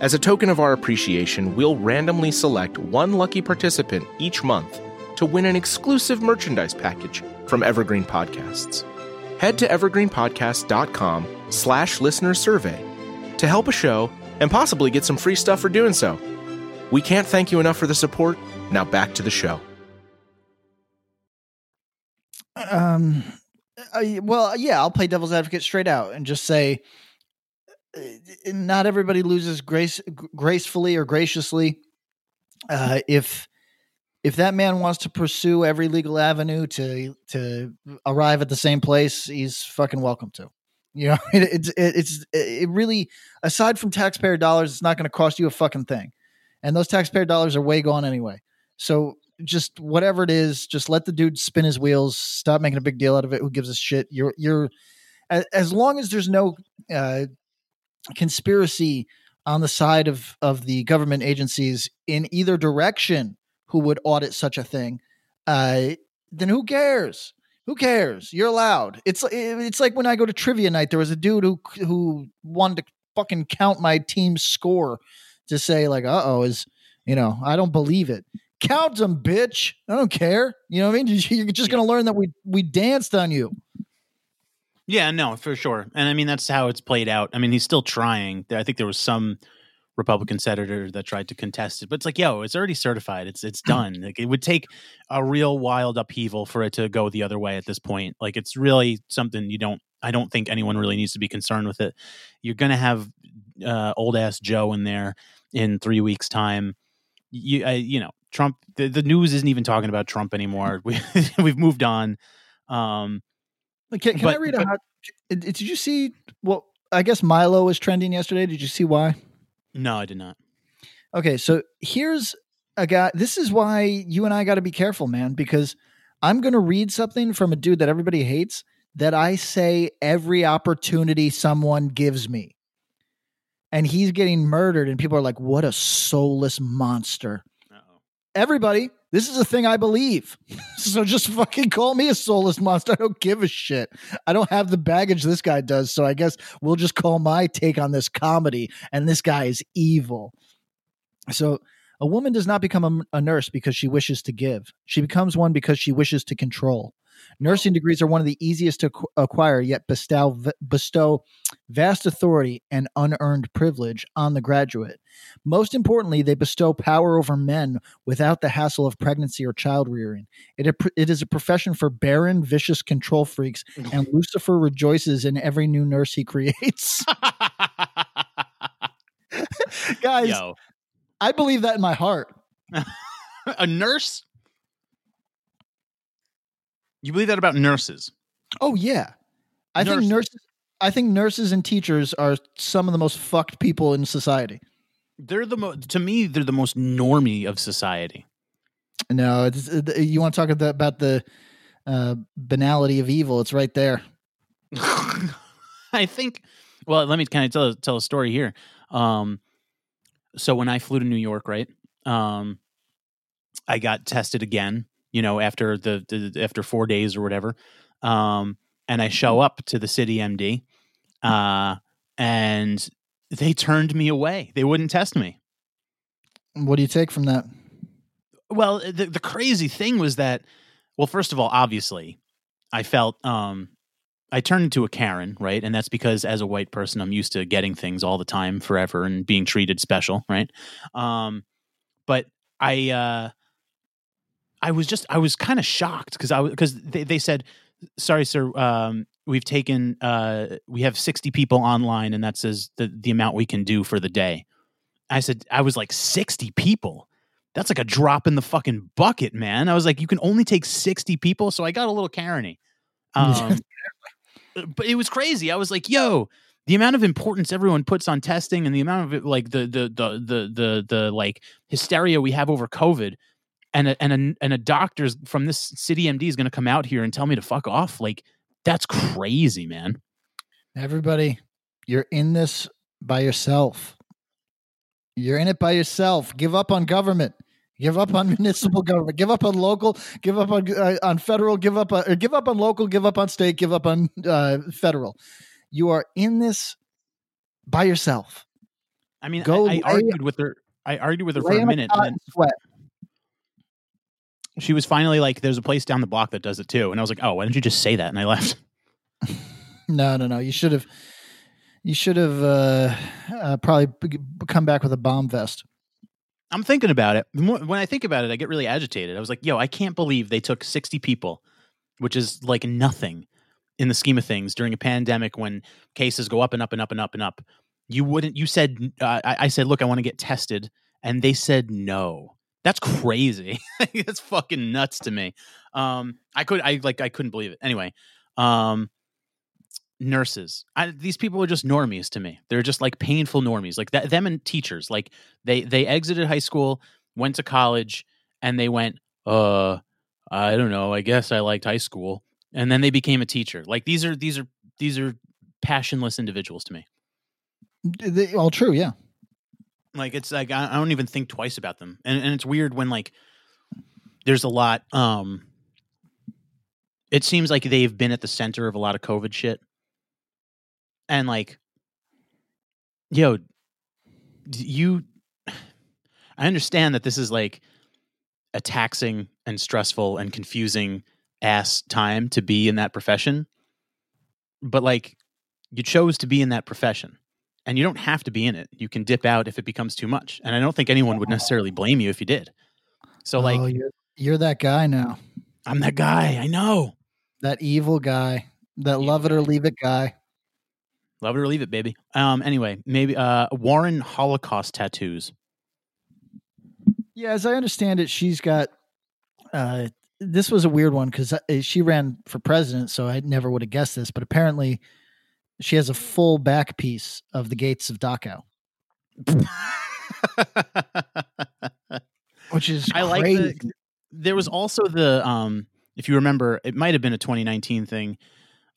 As a token of our appreciation, we'll randomly select one lucky participant each month to win an exclusive merchandise package from Evergreen Podcasts. Head to evergreenpodcast.com slash listener survey to help a show and possibly get some free stuff for doing so. We can't thank you enough for the support. Now back to the show. Um, I, well, yeah, I'll play devil's advocate straight out and just say, not everybody loses grace gracefully or graciously. Uh, if if that man wants to pursue every legal avenue to to arrive at the same place, he's fucking welcome to. You know, (laughs) it, it's it, it's it really aside from taxpayer dollars, it's not going to cost you a fucking thing, and those taxpayer dollars are way gone anyway. So just whatever it is, just let the dude spin his wheels. Stop making a big deal out of it. Who gives a shit? You're you're as, as long as there's no uh, conspiracy on the side of of the government agencies in either direction who would audit such a thing, uh, then who cares? Who cares? You're allowed. It's it's like when I go to trivia night. There was a dude who who wanted to fucking count my team's score to say like, "Uh oh, is you know I don't believe it." Count them, bitch. I don't care. You know what I mean? (laughs) You're just gonna learn that we we danced on you. Yeah, no, for sure. And I mean, that's how it's played out. I mean, he's still trying. I think there was some Republican senator that tried to contest it, but it's like, yo, it's already certified. It's it's done. Like it would take a real wild upheaval for it to go the other way at this point. Like it's really something you don't. I don't think anyone really needs to be concerned with it. You're gonna have uh, old ass Joe in there in three weeks' time. You uh, you know, Trump. The, the news isn't even talking about Trump anymore. (laughs) We we've moved on. Um, Can, can I But- read a hot? Did you see? Well, I guess Milo was trending yesterday. Did you see why? no, I did not. Okay, so here's a guy. This is why you and I got to be careful, man, because I'm going to read something from a dude that everybody hates that I say every opportunity someone gives me. and he's getting murdered, and people are like, "What a soulless monster!" Everybody, this is a thing I believe. (laughs) so just fucking call me a soulless monster. I don't give a shit. I don't have the baggage this guy does, so I guess we'll just call my take on this comedy. And this guy is evil. So a woman does not become a, a nurse because she wishes to give. She becomes one because she wishes to control. Nursing degrees are one of the easiest to acquire, yet bestow, bestow vast authority and unearned privilege on the graduate. Most importantly, they bestow power over men without the hassle of pregnancy or child rearing. It, it is a profession for barren, vicious control freaks, and (laughs) Lucifer rejoices in every new nurse he creates. (laughs) Guys, Yo, I believe that in my heart. (laughs) a nurse? You believe that about nurses? Oh yeah, I think Nurses. nurses. I think nurses and teachers are some of the most fucked people in society. They're the mo- to me they're the most normy of society. No, it's, uh, you want to talk about about the uh, banality of evil? It's right there. (laughs) I think. Well, let me kind of tell tell a story here. Um, so when I flew to New York, right, um, I got tested again. You know, after the, the after four days or whatever, um, and I show up to the CityMD, uh, and they turned me away. They wouldn't test me. What do you take from that? Well, the the crazy thing was that, well, first of all, obviously, I felt um, I turned into a Karen, right? And that's because as a white person, I'm used to getting things all the time, forever, and being treated special, right? Um, but I, uh, I was just, I was kind of shocked because I was because they, they said, sorry, sir, um, we've taken, uh, we have 60 people online, and that says the the amount we can do for the day. I said, I was like 60 people. That's like a drop in the fucking bucket, man. I was like, you can only take 60 people. So I got a little Karen (laughs) um, but it was crazy. I was like, yo, the amount of importance everyone puts on testing and the amount of it, like the, the, the, the, the, the, like hysteria we have over COVID and a, and a, and a doctor's from this CityMD is going to come out here and tell me to fuck off. Like, that's crazy, man. Everybody, you're in this by yourself. You're in it by yourself. Give up on government. Give up on (laughs) municipal government. Give up on local. Give up on uh, on federal. Give up. On, or give up on local. Give up on state. Give up on uh, federal. You are in this by yourself. I mean, Go I, I argued with her. I argued with her for a minute. And and sweat. She was finally like, there's a place down the block that does it too. And I was like, oh, why didn't you just say that? And I left. (laughs) No, no, no. You should have. You should have uh, uh, probably b- come back with a bomb vest. I'm thinking about it. When I think about it, I get really agitated. I was like, yo, I can't believe they took 60 people, which is like nothing in the scheme of things during a pandemic when cases go up and up and up and up and up. You wouldn't, you said, uh, I, I said, look, I want to get tested. And they said no. That's crazy. (laughs) That's fucking nuts to me. Um, I could, I like, I couldn't believe it. Anyway, um, nurses. I, these people are just normies to me. They're just like painful normies, like that. Them and teachers, like they they exited high school, went to college, and they went, uh, I don't know. I guess I liked high school, and then they became a teacher. Like these are these are these are passionless individuals to me. They, all true, yeah. Like it's like I, I don't even think twice about them, and and it's weird when like there's a lot. Um, it seems like they've been at the center of a lot of COVID shit, and like, yo, you. I understand that this is like a taxing and stressful and confusing ass time to be in that profession, but like, you chose to be in that profession and you don't have to be in it. You can dip out if it becomes too much. And I don't think anyone would necessarily blame you if you did. So like oh, you're, you're that guy now. I'm that guy. I know. That evil guy. That love it or leave it guy. Love it or leave it, baby. Um anyway, maybe uh Warren Holocaust tattoos. Yeah, as I understand it, she's got. Uh, this was a weird one because she ran for president, so I never would have guessed this. But apparently, she has a full back piece of the gates of Dachau, (laughs) which is I like the, there was also the um if you remember, it might have been a 2019 thing.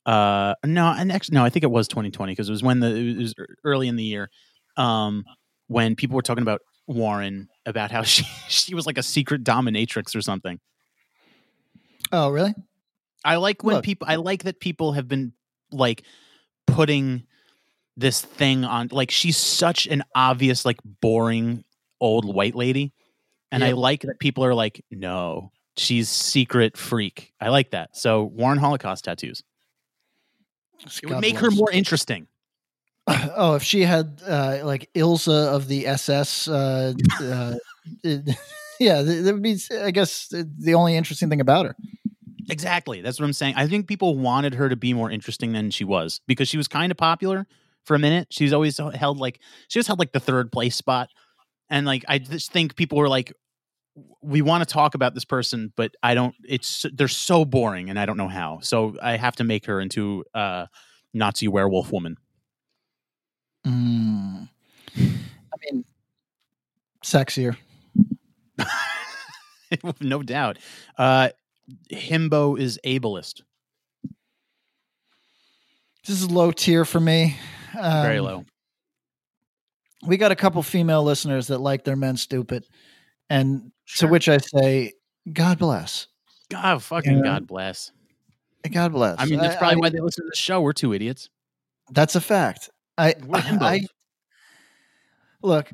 Uh no, and actually no, I think it was 2020 because it was when the it was early in the year. um, when people were talking about Warren about how (laughs) she she was like a secret dominatrix or something. Oh, really? I like when Look. people. I like that people have been like putting this thing on. Like she's such an obvious, like boring old white lady, and I like that people are like, no, she's secret freak. I like that. So Warren Holocaust tattoos. It would make her more interesting. (laughs) Oh, if she had uh, like Ilsa of the SS, uh, (laughs) uh, it- (laughs) yeah, that would be, I guess, the only interesting thing about her. Exactly. That's what I'm saying. I think people wanted her to be more interesting than she was because she was kind of popular for a minute. She's always held like she just held like the third place spot. And like I just think people were like we want to talk about this person, but I don't it's they're so boring and I don't know how. So I have to make her into a Nazi werewolf woman. Mm. (sighs) I mean, sexier. (laughs) no doubt. Uh Himbo is ableist. This is low tier for me. Um, Very low. We got a couple female listeners that like their men stupid, and Sure. to which I say, God bless. God fucking Yeah. God bless. God bless. I mean, that's probably I- why they listen to the show. We're two idiots. That's a fact. I, himbos. I look.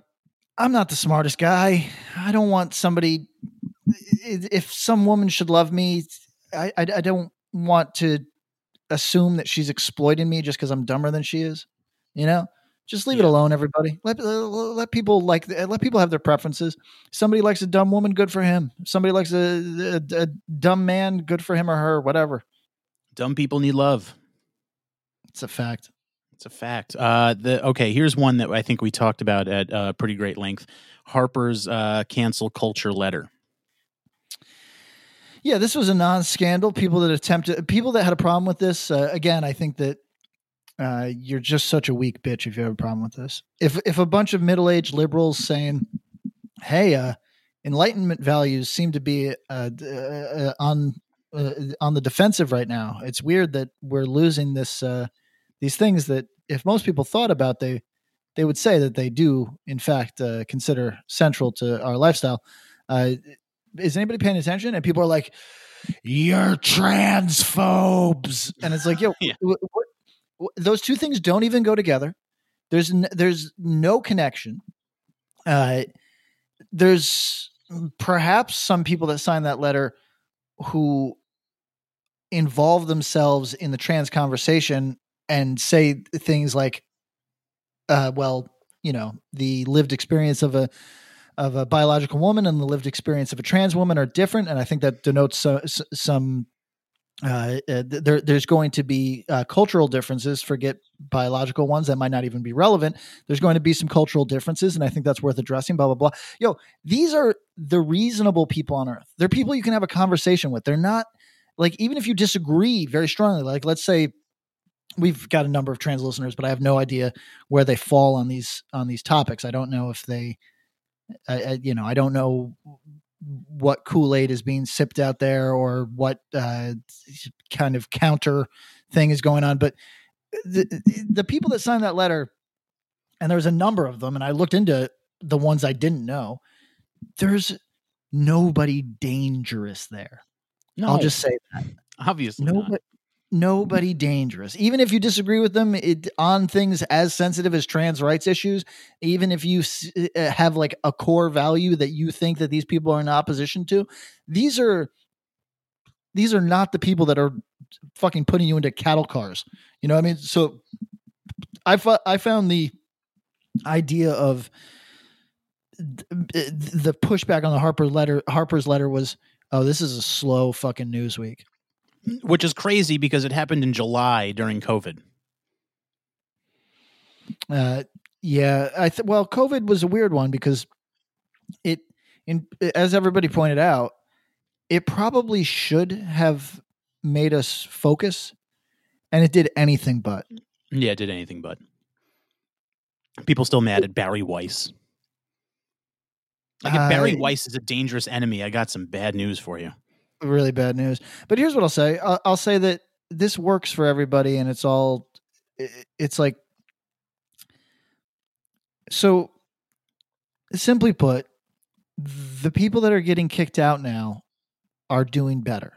I'm not the smartest guy. I don't want somebody. If some woman should love me, I, I, I don't want to assume that she's exploiting me just because I'm dumber than she is. You know, just leave it alone. Everybody, let uh, let people like let people have their preferences. Somebody likes a dumb woman, good for him. Somebody likes a, a, a dumb man, good for him or her. Whatever. Dumb people need love. It's a fact. It's a fact. Uh, the okay, here's one that I think we talked about at uh, pretty great length. Harper's uh, cancel culture letter. Yeah, this was a non-scandal. People that attempted, people that had a problem with this. Uh, again, I think that uh, you're just such a weak bitch if you have a problem with this. If if a bunch of middle-aged liberals saying, "Hey, uh, Enlightenment values seem to be on on the defensive right now," it's weird that we're losing this these things that if most people thought about, they they would say that they do, in fact, uh, consider central to our lifestyle. Uh, is anybody paying attention? And people are like, "You're transphobes," and it's like, yo, (laughs) Yeah. wh- what, wh- those two things don't even go together. There's n- there's no connection. Uh, there's perhaps some people that signed that letter who involve themselves in the trans conversation and say things like, uh, "Well, you know, the lived experience of a." of a biological woman and the lived experience of a trans woman are different, and I think that denotes so, s- some. Uh, uh, there, there's going to be uh, cultural differences. Forget biological ones that might not even be relevant. There's going to be some cultural differences, and I think that's worth addressing. Blah blah blah. Yo, these are the reasonable people on earth. They're people you can have a conversation with. They're not like even if you disagree very strongly. Like let's say we've got a number of trans listeners, but I have no idea where they fall on these on these topics. I don't know if they you know, I don't know what Kool Aid is being sipped out there or what uh, kind of counter thing is going on. But the the people that signed that letter, and there was a number of them, and I looked into the ones I didn't know. There's nobody dangerous there. No, I'll just say that obviously not. Nobody, dangerous. Even if you disagree with them it, on things as sensitive as trans rights issues, even if you s- uh, have like a core value that you think that these people are in opposition to, these are these are not the people that are fucking putting you into cattle cars. You know what I mean? So I fo- I found the idea of th- the pushback on the Harper letter Harper's letter was oh this is a slow fucking news week. Which is crazy because it happened in July during COVID. Uh, yeah, I th- well, COVID was a weird one because it, in as everybody pointed out, it probably should have made us focus, and it did anything but. Yeah, it did anything but. People still mad at Bari Weiss. Like if Bari I- Weiss is a dangerous enemy, I got some bad news for you. Really bad news. But here's what I'll say: I'll, I'll say that this works for everybody, and it's all. i- It's like So, simply put, the people that are getting kicked out now are doing better.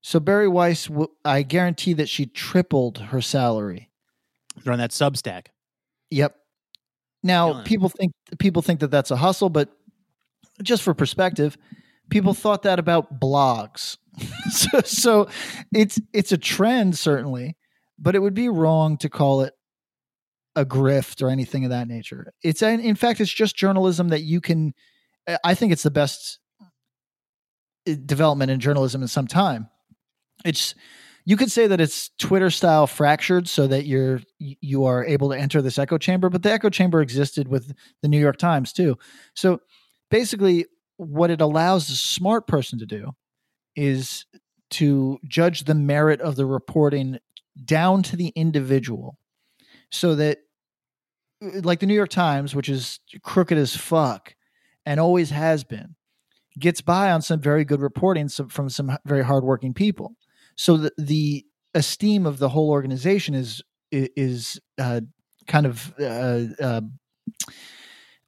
So Bari Weiss, I guarantee that she tripled her salary. They're on that Substack. Yep. Now Killing it. people think people think that that's a hustle, but just for perspective, people thought that about blogs. (laughs) so, so it's it's a trend certainly, but it would be wrong to call it a grift or anything of that nature. It's in fact it's just journalism that you can I- think it's the best uh, development in journalism in some time. It's you could say that it's Twitter style fractured so that you're you are able to enter this echo chamber, but the echo chamber existed with the New York Times too. So basically what it allows a smart person to do is to judge the merit of the reporting down to the individual so that uh, like the New York Times, which is crooked as fuck and always has been, gets by on some very good reporting from some very hardworking people. So the, the esteem of the whole organization is is uh, kind of uh, uh,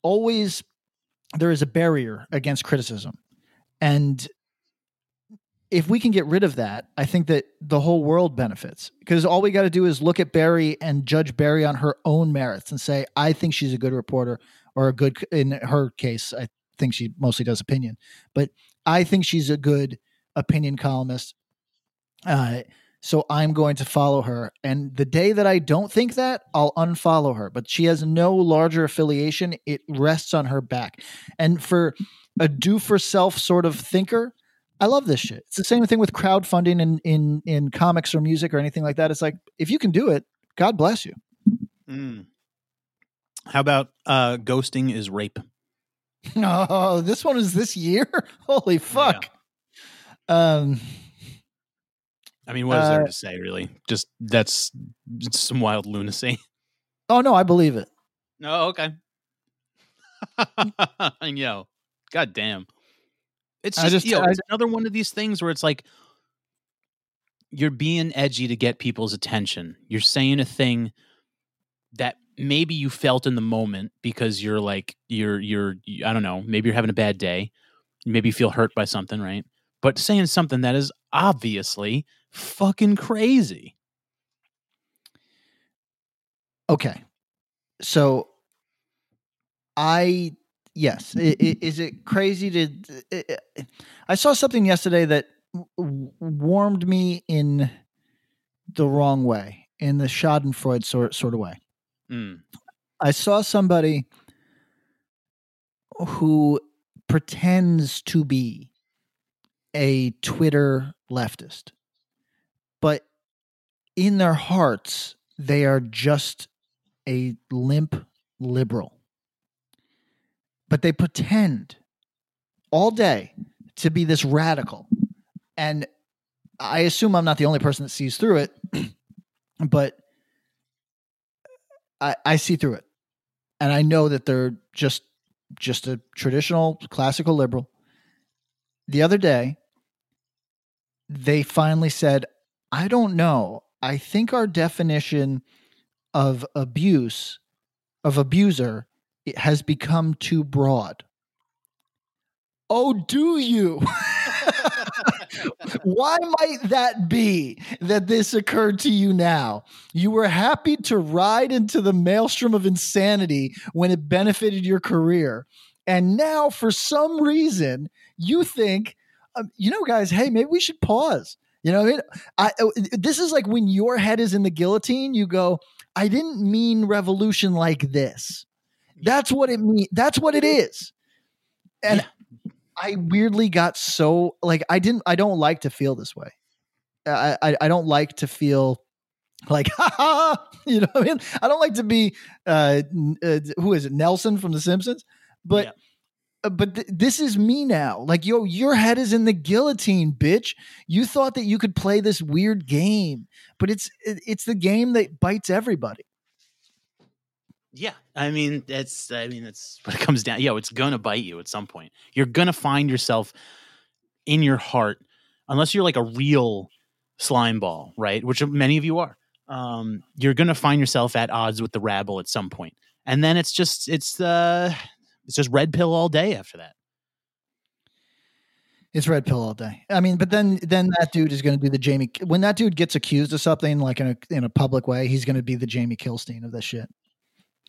always there is a barrier against criticism, and if we can get rid of that, I think that the whole world benefits. Because all we got to do is look at Bari and judge Bari on her own merits and say, I think she's a good reporter or a good, in her case, I think she mostly does opinion, but I think she's a good opinion columnist. Uh, so I'm going to follow her. And the day that I don't think that, I'll unfollow her. But she has no larger affiliation. It rests on her back. And for a do for self sort of thinker, I love this shit. It's the same thing with crowdfunding in in in comics or music or anything like that. It's like if you can do it, God bless you. Mm. How about uh, ghosting is rape? (laughs) Oh, this one is this year. (laughs) Holy fuck. Um, I mean, what is there Uh, to say, really? Just that's some wild lunacy. (laughs) oh no, I believe it. No, okay. (laughs) and yo, god damn. It's just, just- yo, I- it's another one of these things where it's like you're being edgy to get people's attention. You're saying a thing that maybe you felt in the moment because you're like you're you're I don't know, maybe you're having a bad day. Maybe you feel hurt by something, right? But saying something that is obviously fucking crazy. Okay. So I yes, is it crazy to I saw something yesterday that warmed me in the wrong way, in the Schadenfreude sort sort of way. Mm. I saw somebody who pretends to be a Twitter leftist, but in their hearts, they are just a limp liberal. But they pretend all day to be this radical. And I assume I'm not the only person that sees through it, (clears throat) but I, I see through it. And I know that they're just just a traditional classical liberal. The other day, they finally said, I don't know. I think our definition of abuse, of abuser, it has become too broad. Oh, do you? (laughs) Why might that be that this occurred to you now? You were happy to ride into the maelstrom of insanity when it benefited your career. And now, for some reason, you think, um, you know, guys, hey, maybe we should pause. You know, what I mean, I, uh, this is like when your head is in the guillotine, you go, I didn't mean revolution like this. That's what it mean. That's what it is. And I weirdly got so like I didn't I don't like to feel this way. I I, I don't like to feel like (laughs) ha ha you know what I mean I don't like to be uh, uh who is it Nelson from the Simpsons but uh, but th- this is me now like yo your head is in the guillotine bitch you thought that you could play this weird game but it's it- it's the game that bites everybody Yeah, I mean that's I mean that's (laughs) what it comes down. Yo, it's gonna bite you at some point. You're gonna find yourself in your heart, unless you're like a real slime ball, right? Which many of you are. Um, you're gonna find yourself at odds with the rabble at some point, and then it's just it's uh it's just red pill all day after that. It's red pill all day. I mean, but then then that dude is going to do the Jamie. When that dude gets accused of something like in a in a public way, he's going to be the Jamie Kilstein of this shit.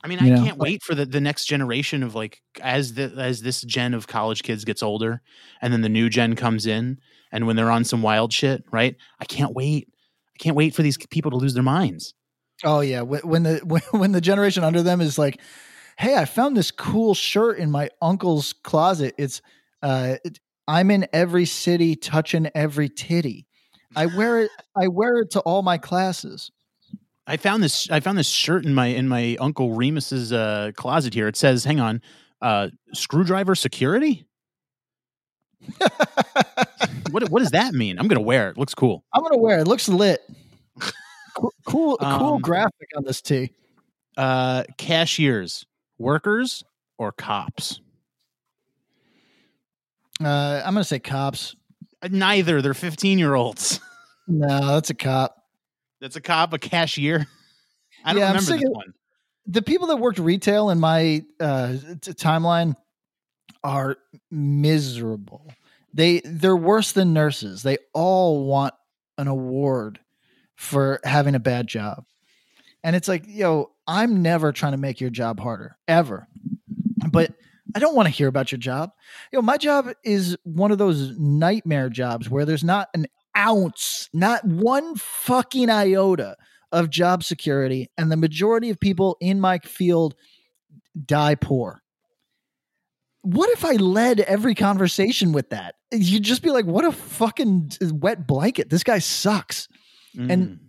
I mean, You I know? can't wait for the, the next generation of like as the as this gen of college kids gets older, and then the new gen comes in, and when they're on some wild shit, right? I can't wait. I can't wait for these people to lose their minds. Oh yeah, when, when the (laughs) when the generation under them is like, "Hey, I found this cool shirt in my uncle's closet. It's uh, it, I'm in every city, touching every titty. I wear it. (laughs) I wear it to all my classes. I found this. I found this shirt in my in my uncle Remus's uh, closet here. It says, "Hang on, uh, screwdriver security." (laughs) what what does that mean? I'm gonna wear it. Looks cool. I'm gonna wear it. it looks lit. (laughs) cool, cool, cool Um, graphic on this tee. Uh, cashiers, workers, or cops? Uh, I'm gonna say cops. Neither. They're 15 year olds. (laughs) No, that's a cop. That's a cop, a cashier. I don't Yeah, remember this one. the people that worked retail in my uh, t- timeline are miserable. They they're worse than nurses. They all want an award for having a bad job. And it's like, yo, I'm never trying to make your job harder ever. But I don't want to hear about your job. You know, my job is one of those nightmare jobs where there's not an ounce, not one fucking iota of job security, and the majority of people in my field die poor. What if I led every conversation with that? You'd just be like, what a fucking wet blanket. This guy sucks. Mm. And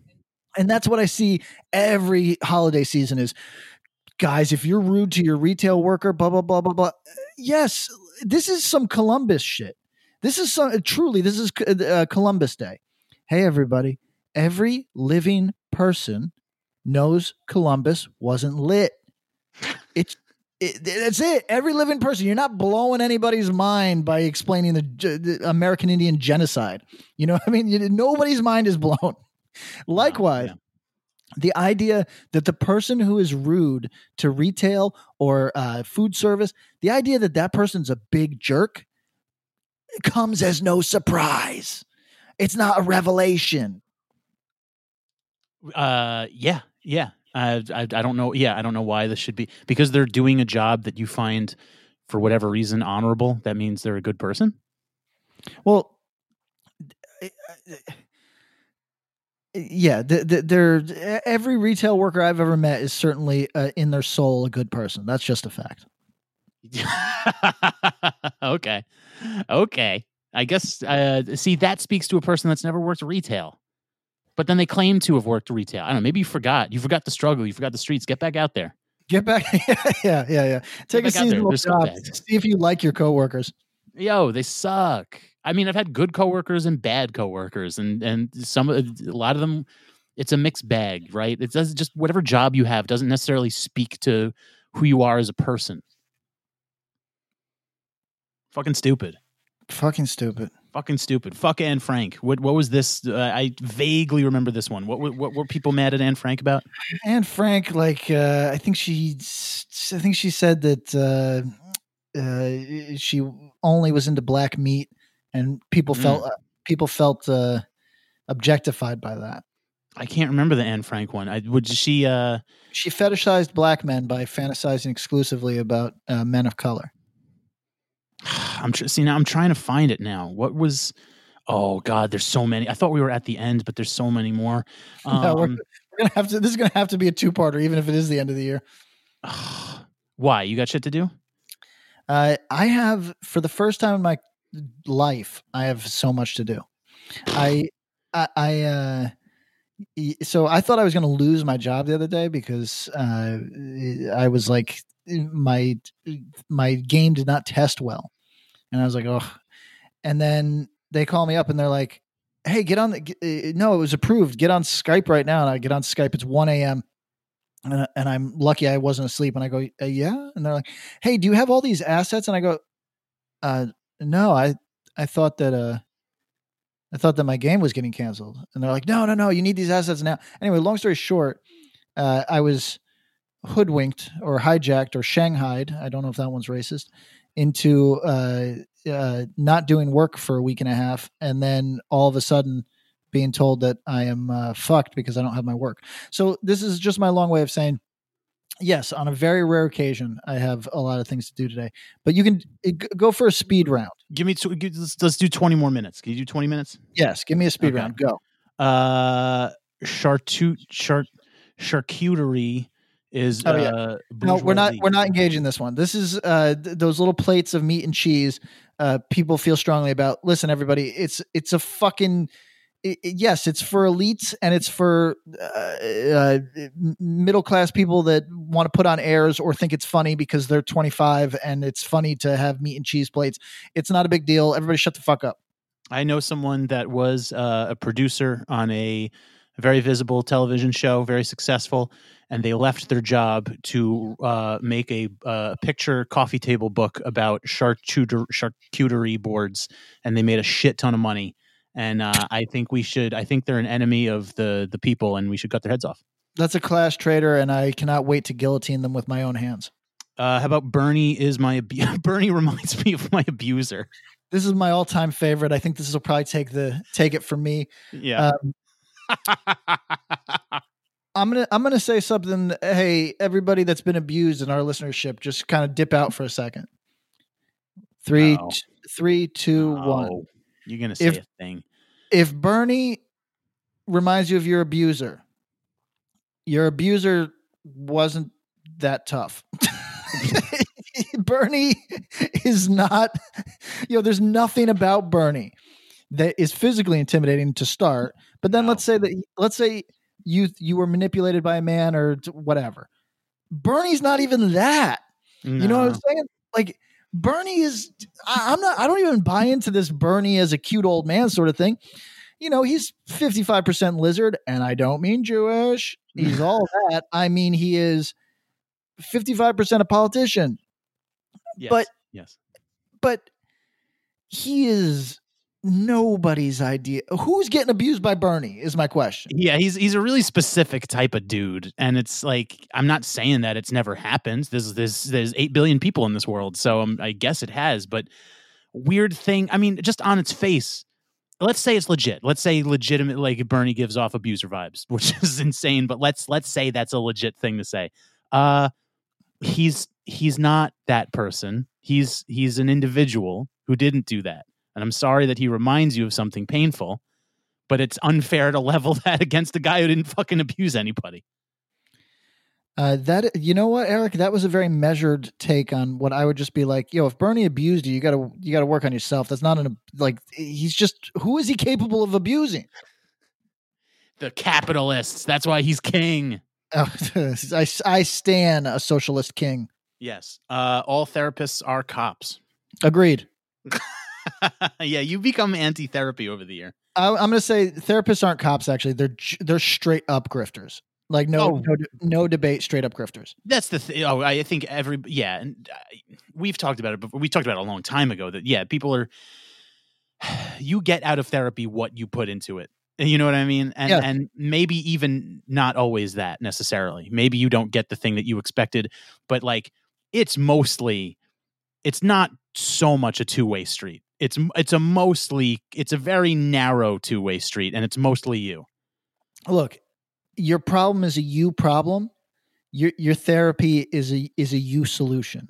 and that's what I see every holiday season is guys, if you're rude to your retail worker, blah blah blah blah blah. Yes, this is some Columbus shit. This is some truly this is uh, Columbus Day. Hey everybody, every living person knows Columbus wasn't lit. It's it, that's it. Every living person. You're not blowing anybody's mind by explaining the, the American Indian genocide. You know what I mean? You- Nobody's mind is blown. Likewise, the idea that the person who is rude to retail or uh, food service, the idea that that person's a big jerk comes as no surprise. It's not a revelation. Uh, yeah, yeah. I, I I don't know. Yeah, I don't know why this should be because they're doing a job that you find for whatever reason honorable. That means they're a good person. Well, yeah, th- th- they're every retail worker I've ever met is certainly uh, in their soul a good person. That's just a fact. (laughs) okay, okay. I guess. Uh, see, that speaks to a person that's never worked retail, but then they claim to have worked retail. I don't know. Maybe you forgot. You forgot the struggle. You forgot the streets. Get back out there. Get back, (laughs) yeah, yeah, yeah. Take a seasonal job. See if you like your coworkers. Yo, they suck. I mean, I've had good coworkers and bad coworkers, and and some a lot of them, it's a mixed bag, right? It does just whatever job you have doesn't necessarily speak to who you are as a person. Fucking stupid. Fucking stupid. Fucking stupid. Fuck Anne Frank. What what was this? Uh, I vaguely remember this one. What, what what were people mad at Anne Frank about? Anne Frank, like, uh, I think she, I think she said that uh, uh, she only was into black meat, and people Mm. felt uh, people felt uh, objectified by that. I can't remember the Anne Frank one. I would she uh She fetishized black men by fantasizing exclusively about uh, men of color. (sighs) I'm tr- see now I'm trying to find it now. What was Oh god, there's so many. I thought we were at the end, but there's so many more. (laughs) No, we're, Um, we're gonna have to. This is gonna have to be a two-parter, even if it is the end of the year. (sighs) why? You got shit to do? Uh, I have, for the first time in my life, I have so much to do. I, I, I uh, so I thought I was going to lose my job the other day because uh, I was like, my my game did not test well, and I was like, oh. And then they call me up and they're like, "Hey, get on the uh, no, it was approved. Get on Skype right now." And I get on Skype. It's one a.m. And, I- and I'm lucky I wasn't asleep. And I go, uh, "Yeah." And they're like, "Hey, do you have all these assets?" And I go, uh, "No, I I thought that uh." I thought that my game was getting canceled. And they're like, no, no, no, you need these assets now. Anyway, long story short, uh, I was hoodwinked or hijacked or shanghaied. I don't know if that one's racist into uh, uh, not doing work for a week and a half, and then all of a sudden being told that I am uh, fucked because I don't have my work. So this is just my long way of saying yes, on a very rare occasion, I have a lot of things to do today. But you can g- go for a speed round. Give me. Tw- give- let's, let's do twenty more minutes. Can you do twenty minutes? Yes, give me a speed Okay. round. Go. Uh, chartu- char- charcuterie is. Oh, yeah. uh, No, we're not. We're not engaging in this one. This is uh, th- those little plates of meat and cheese. Uh, people feel strongly about. Listen, everybody, it's it's a fucking. I- i- yes, it's for elites and it's for uh, uh, middle class people that want to put on airs or think it's funny because they're 25 and it's funny to have meat and cheese plates. It's not a big deal. Everybody, shut the fuck up. I know someone that was uh, a producer on a very visible television show, very successful, and they left their job to uh, make a uh, picture coffee table book about charcuterie, charcuterie boards, and they made a shit ton of money. And uh, I think we should. I think they're an enemy of the the people, and we should cut their heads off. That's a class traitor, and I cannot wait to guillotine them with my own hands. Uh, how about Bernie is my abu- (laughs) Bernie reminds me of my abuser. This is my all-time favorite. I think this will probably take the take it from me. Yeah. Um, I'm gonna I'm gonna say something. Hey, everybody that's been abused in our listenership, just kind of dip out for a second. Three, No. t- three, two, one. You're gonna say If- a thing. If Bernie reminds you of your abuser, your abuser wasn't that tough. (laughs) Bernie is not, you know, there's nothing about Bernie that is physically intimidating to start. But then No. let's say that, let's say you you were manipulated by a man or whatever. Bernie's not even that. You know what I'm saying? Like Bernie is. I, I'm not. I don't even buy into this Bernie as a cute old man sort of thing. You know, he's 55 percent lizard, and I don't mean Jewish. He's (laughs) all that. I mean, he is 55 percent a politician, Yes. but- yes. but he is nobody's idea. Who's getting abused by Bernie? Is my question. Yeah, he's he's a really specific type of dude, and it's like I'm not saying that it's never happened. There's there's there's eight billion people in this world, so um, I guess it has. But weird thing, I mean, just on its face, let's say it's legit. Let's say legitimate, like Bernie gives off abuser vibes, (laughs) which is insane. But let's let's say that's a legit thing to say. Uh, he's he's not that person. He's he's an individual who didn't do that, and I'm sorry that he reminds you of something painful but it's unfair to level (laughs) that against a guy who didn't fucking abuse anybody. Uh, that you know what, Eric? That was a very measured take on what I would just be like. Yo, if Bernie abused you, you gotta you gotta work on yourself. That's not an like. He's just who is he capable of abusing? The capitalists. That's why he's king. Oh, (laughs) I I stan a socialist king. Yes. Uh, all therapists are cops. Agreed. (laughs) (laughs) yeah, you become anti-therapy over the year. I, I'm gonna say therapists aren't cops. Actually, they're they're straight up grifters. Like no Oh. no, no debate, straight up grifters. That's the thing. Oh, I think every yeah, and uh, we've talked about it before. We talked about it a long time ago. That yeah, people are. (sighs) You get out of therapy what you put into it. You know what I mean? And Yeah. and maybe even not always that necessarily. Maybe you don't get the thing that you expected, but like it's mostly it's not so much a two-way street. It's it's a mostly it's a very narrow two-way street and it's mostly you. Look, your problem is a you problem. Your your therapy is a is a you solution.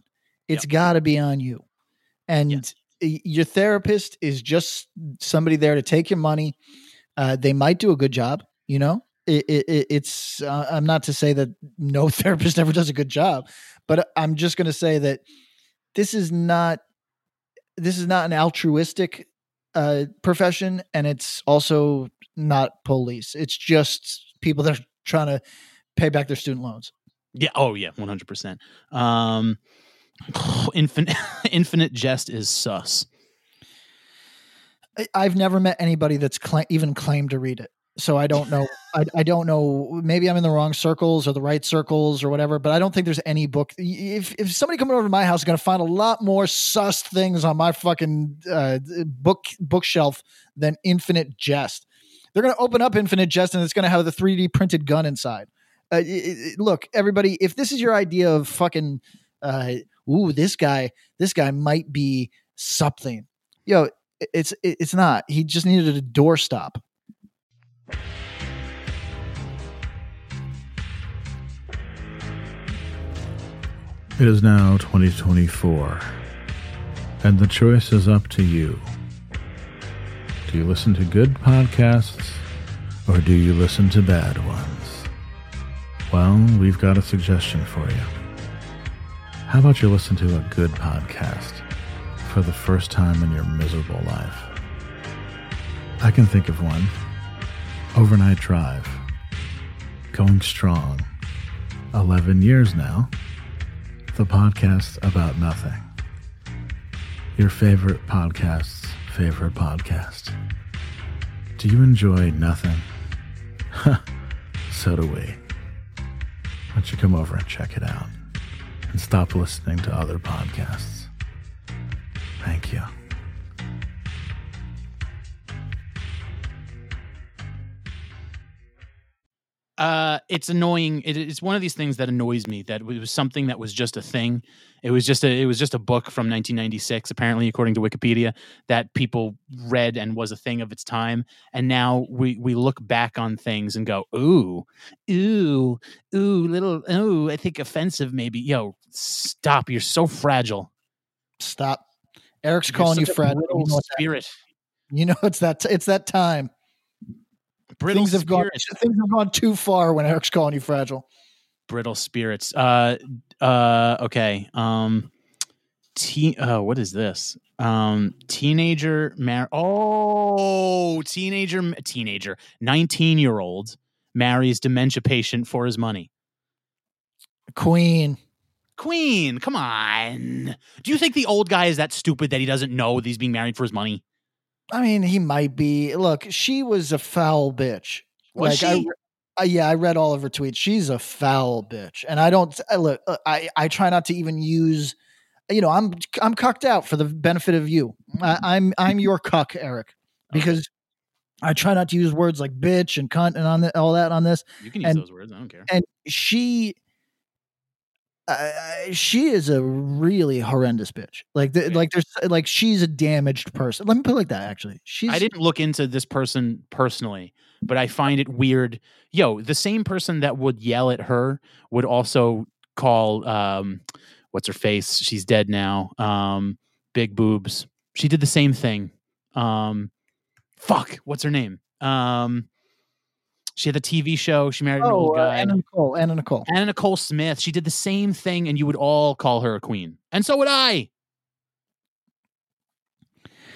It's got to be on you, and Yes. your therapist is just somebody there to take your money. Uh, they might do a good job, you know. It, it, it- it's uh, I'm not to say that no (laughs) therapist ever does a good job, but I'm just going to say that this is not this is not an altruistic uh, profession, and it's also not police. It's just people that are trying to pay back their student loans. Yeah. Oh yeah. One hundred percent. Um, (sighs) infinite (laughs) infinite jest is sus. I- I've never met anybody that's cla- even claimed to read it. So I don't know. I, I don't know. Maybe I'm in the wrong circles or the right circles or whatever. But I don't think there's any book. If if somebody coming over to my house is going to find a lot more sus things on my fucking uh, book bookshelf than Infinite Jest. They're going to open up Infinite Jest and it's going to have the 3D printed gun inside. Uh, it- it- look, everybody, if this is your idea of fucking, uh, ooh, this guy, this guy might be something. Yo, it's it's not. He just needed a doorstop. It is now 2024, and the choice is up to you. Do you listen to good podcasts, or do you listen to bad ones? Well, we've got a suggestion for you. How about you listen to a good podcast for the first time in your miserable life? I can think of one Overnight Drive. Going strong. 11 years now the podcast about nothing. Your favorite podcast's favorite podcast. Do you enjoy nothing? so do we. Why don't you come over and check it out and stop listening to other podcasts? Thank you. Uh it's annoying. It, it's one of these things that annoys me that it was something that was just a thing. It was just a it was just a book from 1996 apparently according to wikipedia that people read and was a thing of its time. And now we we look back on things and go ooh ooh ooh little ooh i think offensive maybe. Yo stop. You're so fragile. Stop. Eric's You're calling you Fred. You know, spirit. You know it's that it's that time. Brittle things have gone things have gone too far when Eric's calling you fragile. brittle spirits. Uh, uh, okay. Um, teen. Uh, what is this? Um, teenager. Mar- oh, teenager. Teenager. Nineteen year old marries dementia patient for his money. Queen. Queen, come on. Do you think the old guy is that stupid that he doesn't know that he's being married for his money? I mean, he might be. Look, she was a foul bitch. Was I, she? re- uh, yeah, I read all of her tweets. She's a foul bitch, and I don't. I, look, uh, I I try not to even use. You know, I'm I'm cucked out for the benefit of you. I, I'm I'm your cuck, Eric, because I try not to use words like bitch and cunt and on the, all that on this. You can use And- those words. I don't care. And she, she is a really horrendous bitch. Like, the, like there's like she's a damaged person. Let me put it like that. Actually, she's I didn't look into this person personally, but I find it weird. Yo, the same person that would yell at her would also call um what's her face? She's dead now. Um big boobs. She did the same thing. Um fuck, what's her name? Um she had a TV show. She married an Oh, old uh, guy. Anna Nicole. Anna Nicole. Anna Nicole Smith. She did the same thing, and you would all call her a queen. And so would I.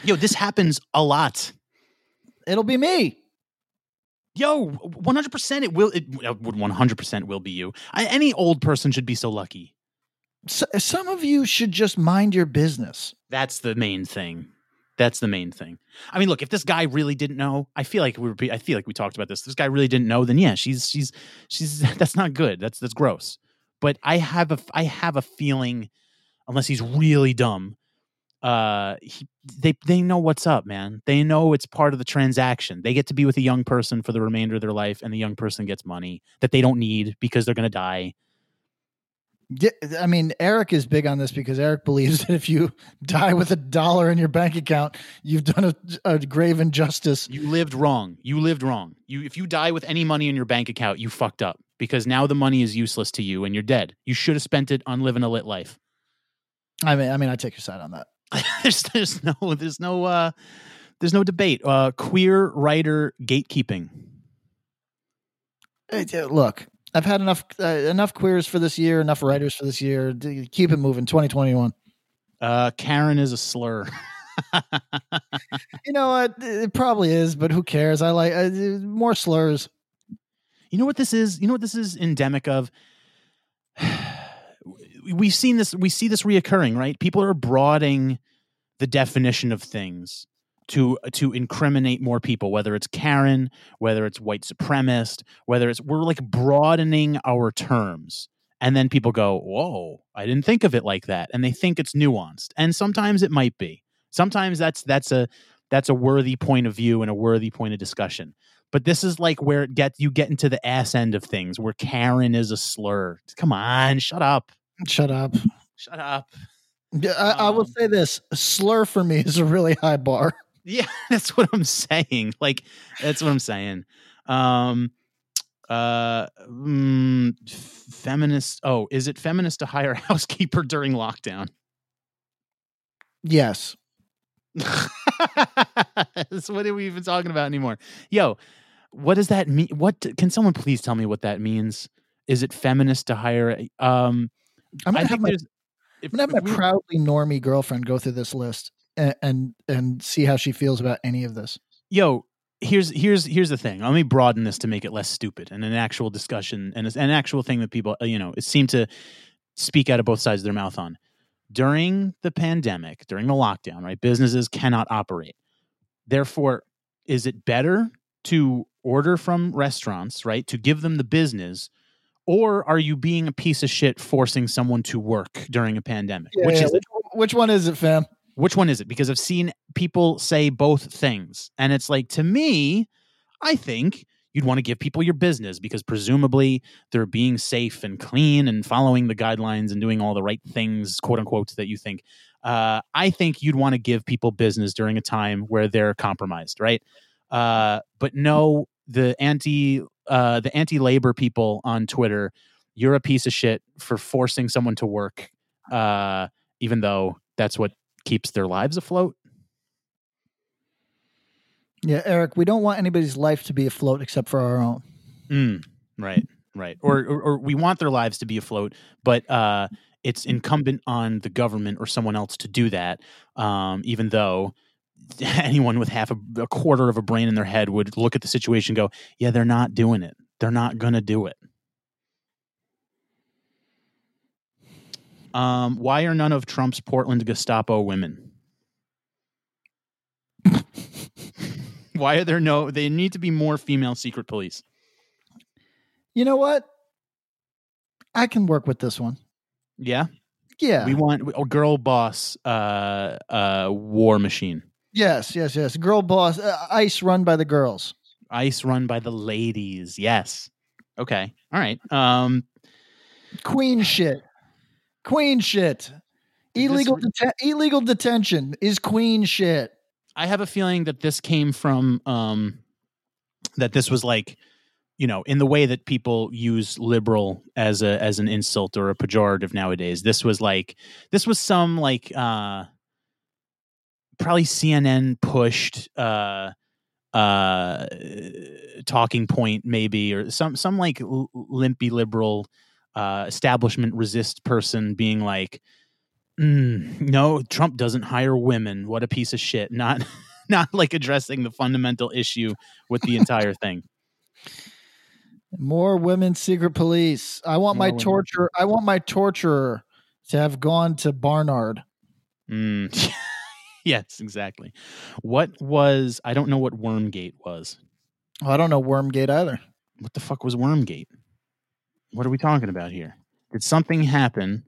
Yo, this happens a lot. It'll be me. Yo, 100% it will, it uh, would 100% will be you. I, any old person should be so lucky. S some of you should just mind your business. That's the main thing. That's the main thing. I mean, look, if this guy really didn't know, I feel like we were, I feel like we talked about this. This guy really didn't know, then yeah, she's, she's, she's, (laughs) that's not good. That's, that's gross. But I have a, I have a feeling, unless he's really dumb, uh, he, they, they know what's up, man. They know it's part of the transaction. They get to be with a young person for the remainder of their life, and the young person gets money that they don't need because they're going to die. Yeah, I mean, Eric is big on this because Eric believes (laughs) that if you die with a dollar in your bank account, you've done a, a grave injustice. You lived wrong. You lived wrong. You if you die with any money in your bank account, you fucked up because now the money is useless to you and you're dead. You should have spent it on living a lit life. I mean, I mean, I take your side on that. (laughs) there's there's no there's no uh there's no debate. Uh queer writer gatekeeping. Hey, Look, I've had enough uh, enough queers for this year, enough writers for this year. Keep it moving. 2021. Uh Karen is a slur. (laughs) You know what? It probably is, but who cares? I like uh, more slurs. You know what this is? You know what this is endemic of? (sighs) We've seen this, we see this reoccurring, right? People are broadening the definition of things to to incriminate more people, whether it's Karen, whether it's white supremacist, whether it's we're like broadening our terms. And then people go, Whoa, I didn't think of it like that. And they think it's nuanced. And sometimes it might be. Sometimes that's that's a that's a worthy point of view and a worthy point of discussion. But this is like where it get you get into the ass end of things, where Karen is a slur. Come on, shut up, Shut up. shut up. I, I will Um, say this: slur for me is a really high bar. Yeah, (laughs) that's what I'm saying. Like that's what I'm saying. Um uh mm, feminist oh, is it feminist to hire a (laughs) housekeeper during lockdown? Yes. (laughs) That's what are we even talking about anymore? Yo, what does that mean? What can someone please tell me what that means? Is it feminist to hire? a- Um, I'm gonna I have my. If, I'm gonna have my we- proudly normie girlfriend go through this list and, and and see how she feels about any of this. yo, here's here's here's the thing. Let me broaden this to make it less stupid and an actual discussion and an actual thing that people you know it seem to speak out of both sides of their mouth on. During the pandemic, during the lockdown, right? Businesses cannot operate. Therefore, is it better to order from restaurants, right? To give them the business, or are you being a piece of shit forcing someone to work during a pandemic? Yeah, which yeah, is which one is it, fam? Which one is it? Because I've seen people say both things. And it's like, to me, I think you'd want to give people your business because presumably they're being safe and clean and following the guidelines and doing all the right things, quote unquote, that you think. Uh, I think you'd want to give people business during a time where they're compromised, right? Uh, but no, the anti uh, the anti labor people on Twitter, you're a piece of shit for forcing someone to work, uh, even though that's what keeps their lives afloat. Yeah, Eric, we don't want anybody's life to be afloat except for our own. Mm, right, right. Or, or or we want their lives to be afloat, but uh, it's incumbent on the government or someone else to do that. Um, even though (laughs) anyone with half a, a quarter of a brain in their head would look at the situation and go, "Yeah, they're not doing it. They're not gonna do it." Um, why are none of Trump's Portland Gestapo women? (laughs) why are there no? They need to be more female secret police. You know what? I can work with this one. Yeah. Yeah. We want a girl boss uh uh war machine. yes, yes, yes. Girl boss, uh, ice run by the girls. Ice run by the ladies. Yes. Okay. All right. Um Queen shit. Queen shit. Illegal deten- illegal detention is queen shit. I have a feeling that this came from um that this was like you know in the way that people use liberal as a as an insult or a pejorative nowadays this was like this was some like uh probably cnn pushed uh uh talking point maybe or some some like l- limpy liberal uh establishment resist person being like mm, no trump doesn't hire women what a piece of shit not (laughs) not like addressing the fundamental issue with the entire thing More women secret police. I want my More women. torture. I want my torturer to have gone to Barnard. Mm. (laughs) yes, exactly. What was I don't know what Wormgate was. Oh, I don't know Wormgate either. What the fuck was Wormgate? What are we talking about here? Did something happen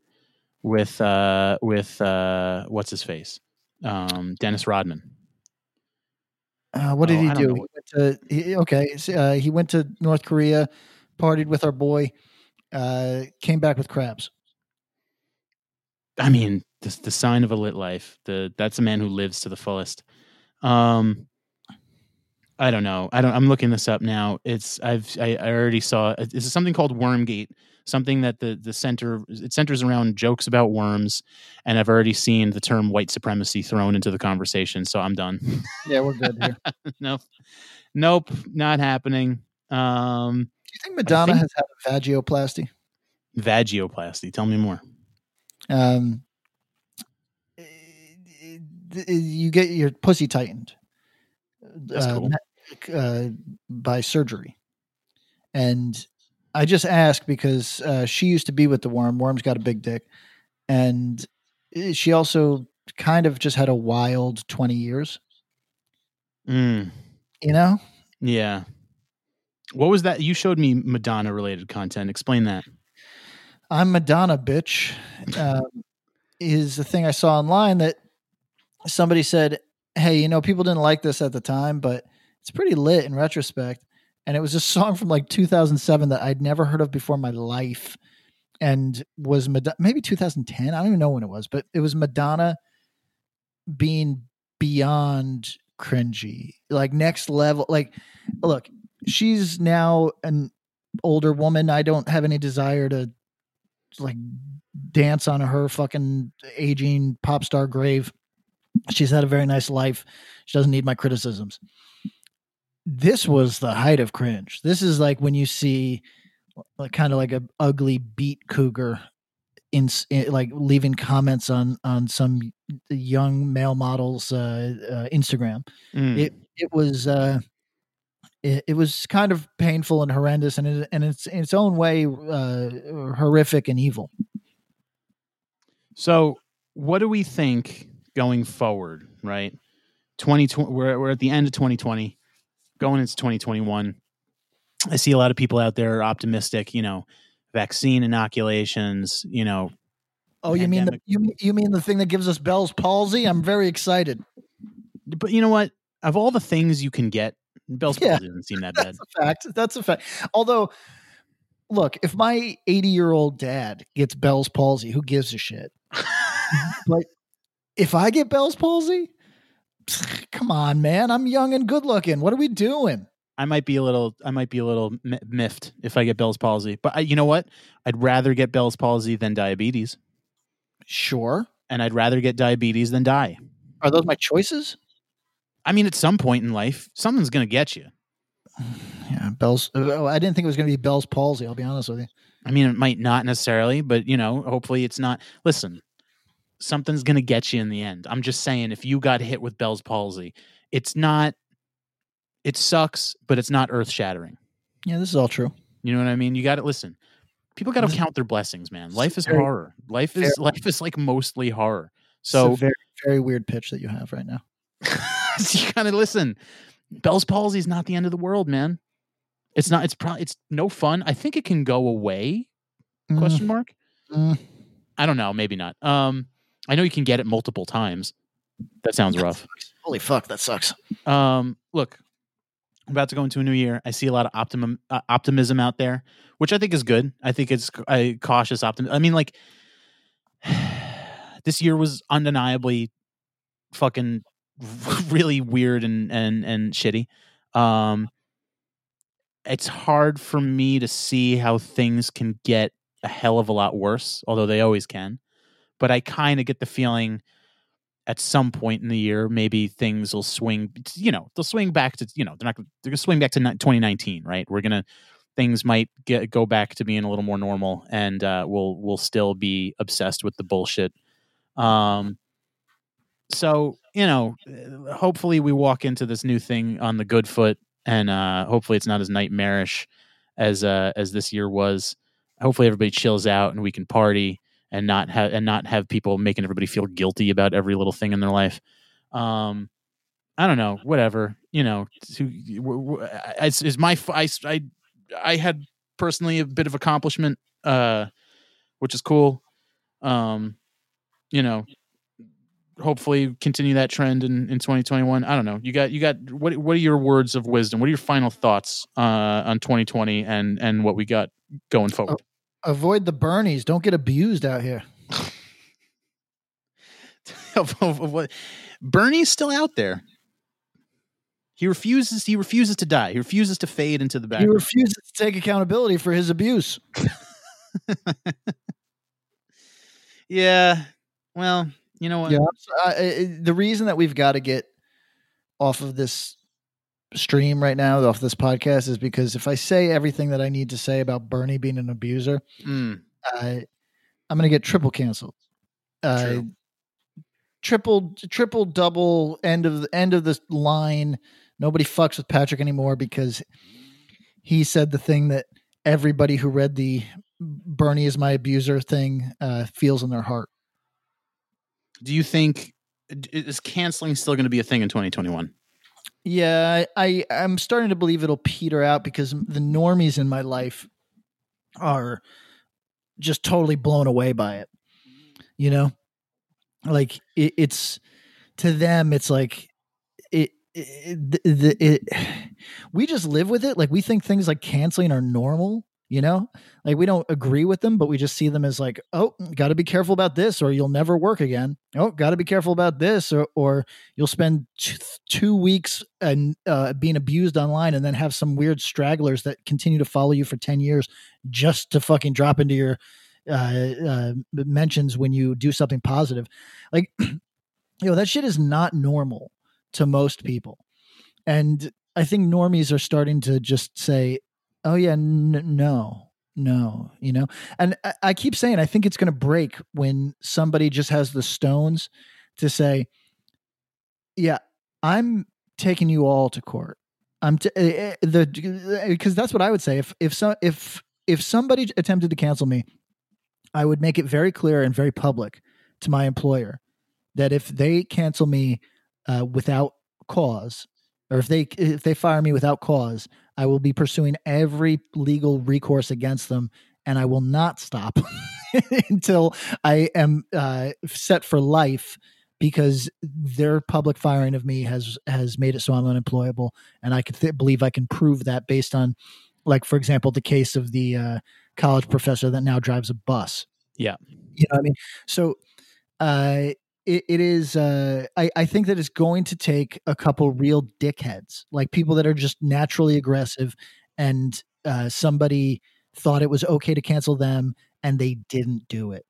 with uh with uh what's his face? Um Dennis Rodman. Uh, what did Oh, he do? He to, he, okay, uh, he went to North Korea, partied with our boy, uh, came back with crabs. I mean, the the sign of a lit life. The that's a man who lives to the fullest. Um I don't know. I don't I'm looking this up now. It's I've I, I already saw this is something called Wormgate, something that the the center it centers around jokes about worms and I've already seen the term white supremacy thrown into the conversation, so I'm done. Yeah, we're good here. (laughs) Nope. Nope, not happening. Um Do you think Madonna think- has had a vagioplasty? vagioplasty. Tell me more. Um, you get your pussy tightened. That's uh, cool. uh, by surgery. And I just ask because uh, she used to be with the worm. Worm's got a big dick. And eh, she also kind of just had a wild 20 years, Mm. you know? Yeah. What was that? You showed me Madonna related content. Explain that. I'm Madonna, bitch. Um, is the thing I saw online that somebody said, Hey, you know, people didn't like this at the time, but it's pretty lit in retrospect. and it was a song from like 2007 that I'd never heard of before in my life, and was Mad- maybe 2010. I don't even know when it was, but it was Madonna being beyond cringy, like next level. Like, look, she's now an older woman. I don't have any desire to like dance on her fucking aging pop star grave. She's had a very nice life. She doesn't need my criticisms. This was the height of cringe. This is like when you see like kind of like a ugly beat cougar in, in like leaving comments on on some young male models uh, uh Instagram. Mm. It it was uh it, it was kind of painful and horrendous and it, and it's in its own way uh horrific and evil. So, what do we think going forward? Right, twenty twenty. We're we're at the end of twenty twenty, going into twenty twenty one. I see a lot of people out there optimistic. You know, vaccine inoculations. You know, Oh, you mean the you mean, you mean the thing that gives us Bell's palsy? I'm very excited. but you know what? Of all the things you can get, Bell's Yeah. palsy doesn't seem that (laughs) bad. That's a fact. That's a fact. Although, look, if my 80 year old dad gets Bell's palsy, who gives a shit? (laughs) but if I get Bell's palsy, (sighs) come on, man. I'm young and good looking. What are we doing? I might be a little, I might be a little miffed if I get Bell's palsy. But I, you know what? I'd rather get Bell's palsy than diabetes, Sure. and I'd rather get diabetes than die. Are those my choices? I mean, at some point in life, something's going to get you. (sighs) Yeah, Bell's. Uh, oh, I didn't think it was going to be Bell's palsy. I'll be honest with you. I mean, it might not necessarily, but you know, hopefully it's not. Listen, something's going to get you in the end. I'm just saying, if you got hit with Bell's palsy, it's not. It sucks, but it's not earth shattering. Yeah, this is all true. You know what I mean? You got to listen. People got to count their blessings, man. Life is very- horror. Life is very- life is like mostly horror. It's So a very, very weird pitch that you have right now. (laughs) you gotta listen. Bell's palsy is not the end of the world, man. It's not. It's probably. It's no fun. I think it can go away. Question mark. Mm. I don't know. Maybe not. Um, I know you can get it multiple times. That sounds rough. Holy fuck, that sucks. Um, look, I'm about to go into a new year. I see a lot of optimum uh, optimism out there, which I think is good. I think it's a cautious optimism. I mean, like (sighs) this year was undeniably fucking (laughs) really weird and and and shitty. Um, it's hard for me to see how things can get a hell of a lot worse, although they always can. But I kind of get the feeling at some point in the year, maybe things will swing. You know, they'll swing back to you know they're not they're gonna swing back to 2019, right? We're gonna things might get go back to being a little more normal, and uh, we'll we'll still be obsessed with the bullshit. Um, so you know, uh, hopefully we walk into this new thing on the good foot, and uh, hopefully it's not as nightmarish as uh, as this year was. Hopefully everybody chills out and we can party and not have and not have people making everybody feel guilty about every little thing in their life. Um, I don't know, whatever you know. To, w- w- is, my I, I I had personally a bit of accomplishment, uh, which is cool. Um, you know, hopefully continue that trend in, in 2021. I don't know. You got you got what what are your words of wisdom? What are your final thoughts uh, on 2020 and and what we got going forward? Avoid the Bernies. Don't get abused out here. (laughs) Bernie's still out there. He refuses. He refuses to die. He refuses to fade into the background. He refuses to take accountability for his abuse. (laughs) yeah. Well, you know what? Yeah, the reason that we've got to get off of this stream right now, off this podcast, is because if I say everything that I need to say about Bernie being an abuser, Mm, I I'm going to get triple canceled. Uh, triple, triple, double end of the end of the line. Nobody fucks with Patrick anymore because he said the thing that everybody who read the Bernie is my abuser thing uh, feels in their heart. do you think is canceling still going to be a thing in 2021? Yeah, I, I'm starting to believe it'll peter out because the normies in my life are just totally blown away by it. You know, like it, it's to them, it's like it it, the, it, (sighs) we just live with it. Like we think things like canceling are normal, you know, like we don't agree with them, but we just see them as like, oh, got to be careful about this, or you'll never work again. Oh, got to be careful about this, or or you'll spend t- two weeks and uh, being abused online, and then have some weird stragglers that continue to follow you for ten years just to fucking drop into your uh, uh, mentions when you do something positive. Like, (clears throat) you know, that shit is not normal to most people. And I think normies are starting to just say, oh, yeah, n- no, no, you know? And I, I keep saying, I think it's going to break when somebody just has the stones to say, yeah, I'm taking you all to court. I'm t- uh, the because that's what I would say if if so if if somebody attempted to cancel me, I would make it very clear and very public to my employer that if they cancel me uh, without cause, or if they if they fire me without cause, I will be pursuing every legal recourse against them, and I will not stop (laughs) until I am uh, set for life because their public firing of me has has made it so I'm unemployable, and I can th- believe I can prove that based on, like for example, the case of the uh, college professor that now drives a bus. Yeah, you know what I mean. So, uh, it, it is. Uh, I I think that it's going to take a couple real dickheads, like people that are just naturally aggressive, and uh, somebody thought it was okay to cancel them, and they didn't do it.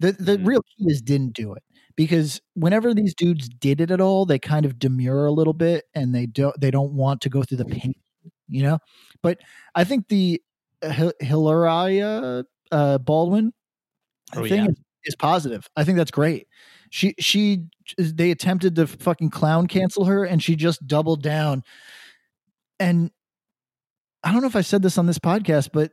The the real key is didn't do it because whenever these dudes did it at all, they kind of demur a little bit and they don't they don't want to go through the pain, you know. But I think the uh, Hilaria uh, Baldwin Oh, thing yeah. is, is positive. I think that's great. She she they attempted to fucking clown cancel her and she just doubled down. And I don't know if I said this on this podcast, but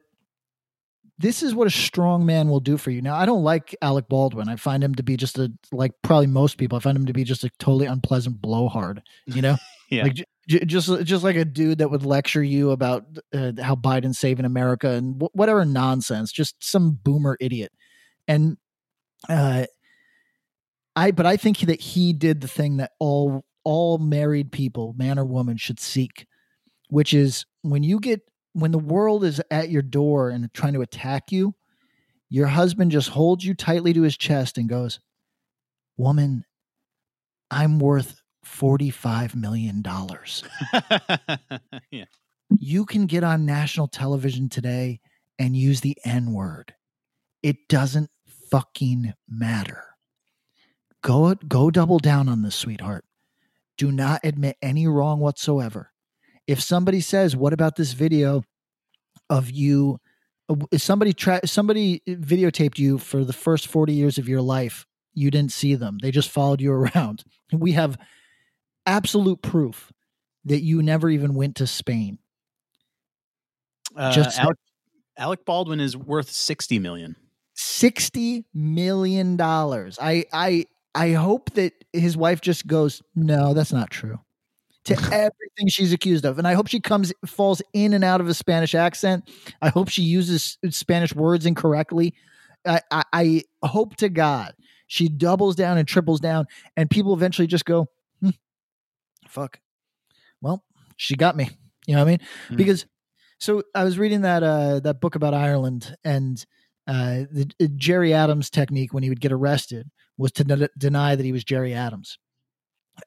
this is what a strong man will do for you. Now, I don't like Alec Baldwin. I find him to be just a like probably most people. I find him to be just a totally unpleasant blowhard. You know, (laughs) Yeah. like j- just just like a dude that would lecture you about uh, how Biden's saving America and wh- whatever nonsense. Just some boomer idiot. And uh, I but I think that he did the thing that all all married people, man or woman, should seek, which is when you get when the world is at your door and trying to attack you, your husband just holds you tightly to his chest and goes, "Woman, I'm worth $45 million. (laughs) yeah. You can get on national television today and use the N word. It doesn't fucking matter. Go go double down on this, sweetheart. Do not admit any wrong whatsoever. If somebody says, "What about this video of you?" uh, If somebody tra- somebody videotaped you for the first forty years of your life, you didn't see them. They just followed you (laughs) around. We have absolute proof that you never even went to Spain. Uh, Just Alec, Alec Baldwin is worth sixty million. sixty million dollars. I I I hope that his wife just goes, no, that's not true. To (laughs) everything she's accused of, and I hope she comes falls in and out of a Spanish accent. I hope she uses Spanish words incorrectly. I, I, I hope to God she doubles down and triples down, and people eventually just go, hmm, "Fuck." Well, she got me. You know what I mean? Hmm. Because so I was reading that uh that book about Ireland and uh the uh, Gerry Adams technique when he would get arrested was to de- deny that he was Gerry Adams.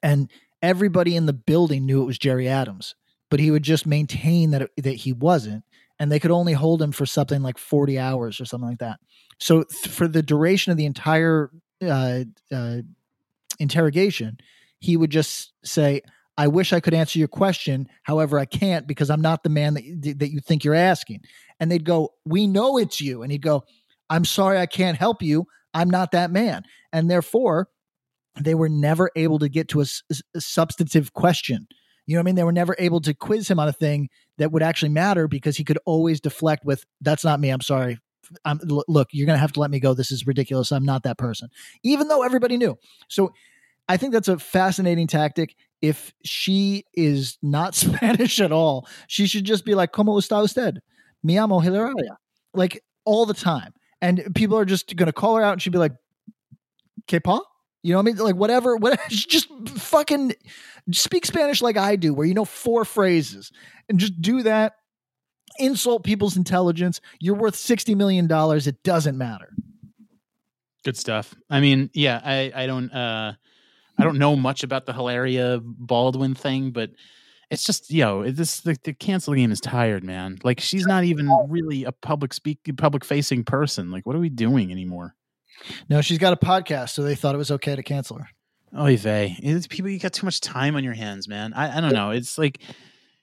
And everybody in the building knew it was Gerry Adams, but he would just maintain that it, that he wasn't and they could only hold him for something like 40 hours or something like that. So th- for the duration of the entire uh, uh, interrogation, he would just say, "I wish I could answer your question, however, I can't because I'm not the man that that you think you're asking." And they'd go, "We know it's you," and he'd go, "I'm sorry, I can't help you. I'm not that man," and therefore, they were never able to get to a substantive question. You know what I mean? They were never able to quiz him on a thing that would actually matter because he could always deflect with, "That's not me. I'm sorry. I'm, look, you're going to have to let me go. This is ridiculous. I'm not that person." Even though everybody knew. So, I think that's a fascinating tactic. If she is not (laughs) Spanish at all, she should just be like, "Cómo está usted? Me llamo Hilaria," like all the time, and people are just to call her out, and she'd be like, "Que pa?" You know what I mean? Like whatever, whatever. (laughs) Just fucking Speak Spanish like I do, where you know four phrases, and just do that. Insult people's intelligence. You're worth sixty million dollars. It doesn't matter. Good stuff. I mean, yeah, I I don't uh I don't know much about the Hilaria Baldwin thing, but it's just yo, this the, the cancel game is tired, man. Like she's not even really a public speak public facing person. Like, what are we doing anymore? No, she's got a podcast, so they thought it was okay to cancel her. Oh, vey. It's people you got too much time on your hands, man. I, I don't know. It's like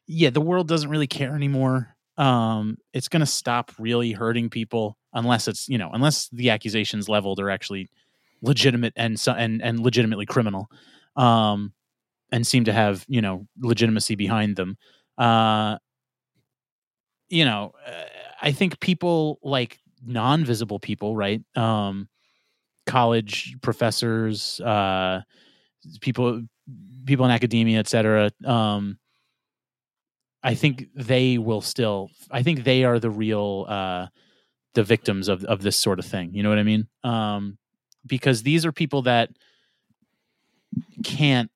yeah, the world doesn't really care anymore. Um, it's gonna stop really hurting people unless it's, you know, unless the accusations leveled are actually legitimate and so, and and legitimately criminal. Um and seem to have you know legitimacy behind them. Uh you know uh, i think people like non-visible people right? Um college professors uh people people in academia etc um i think they will still i think they are the real uh the victims of of this sort of thing you know what i mean? Um because these are people that can't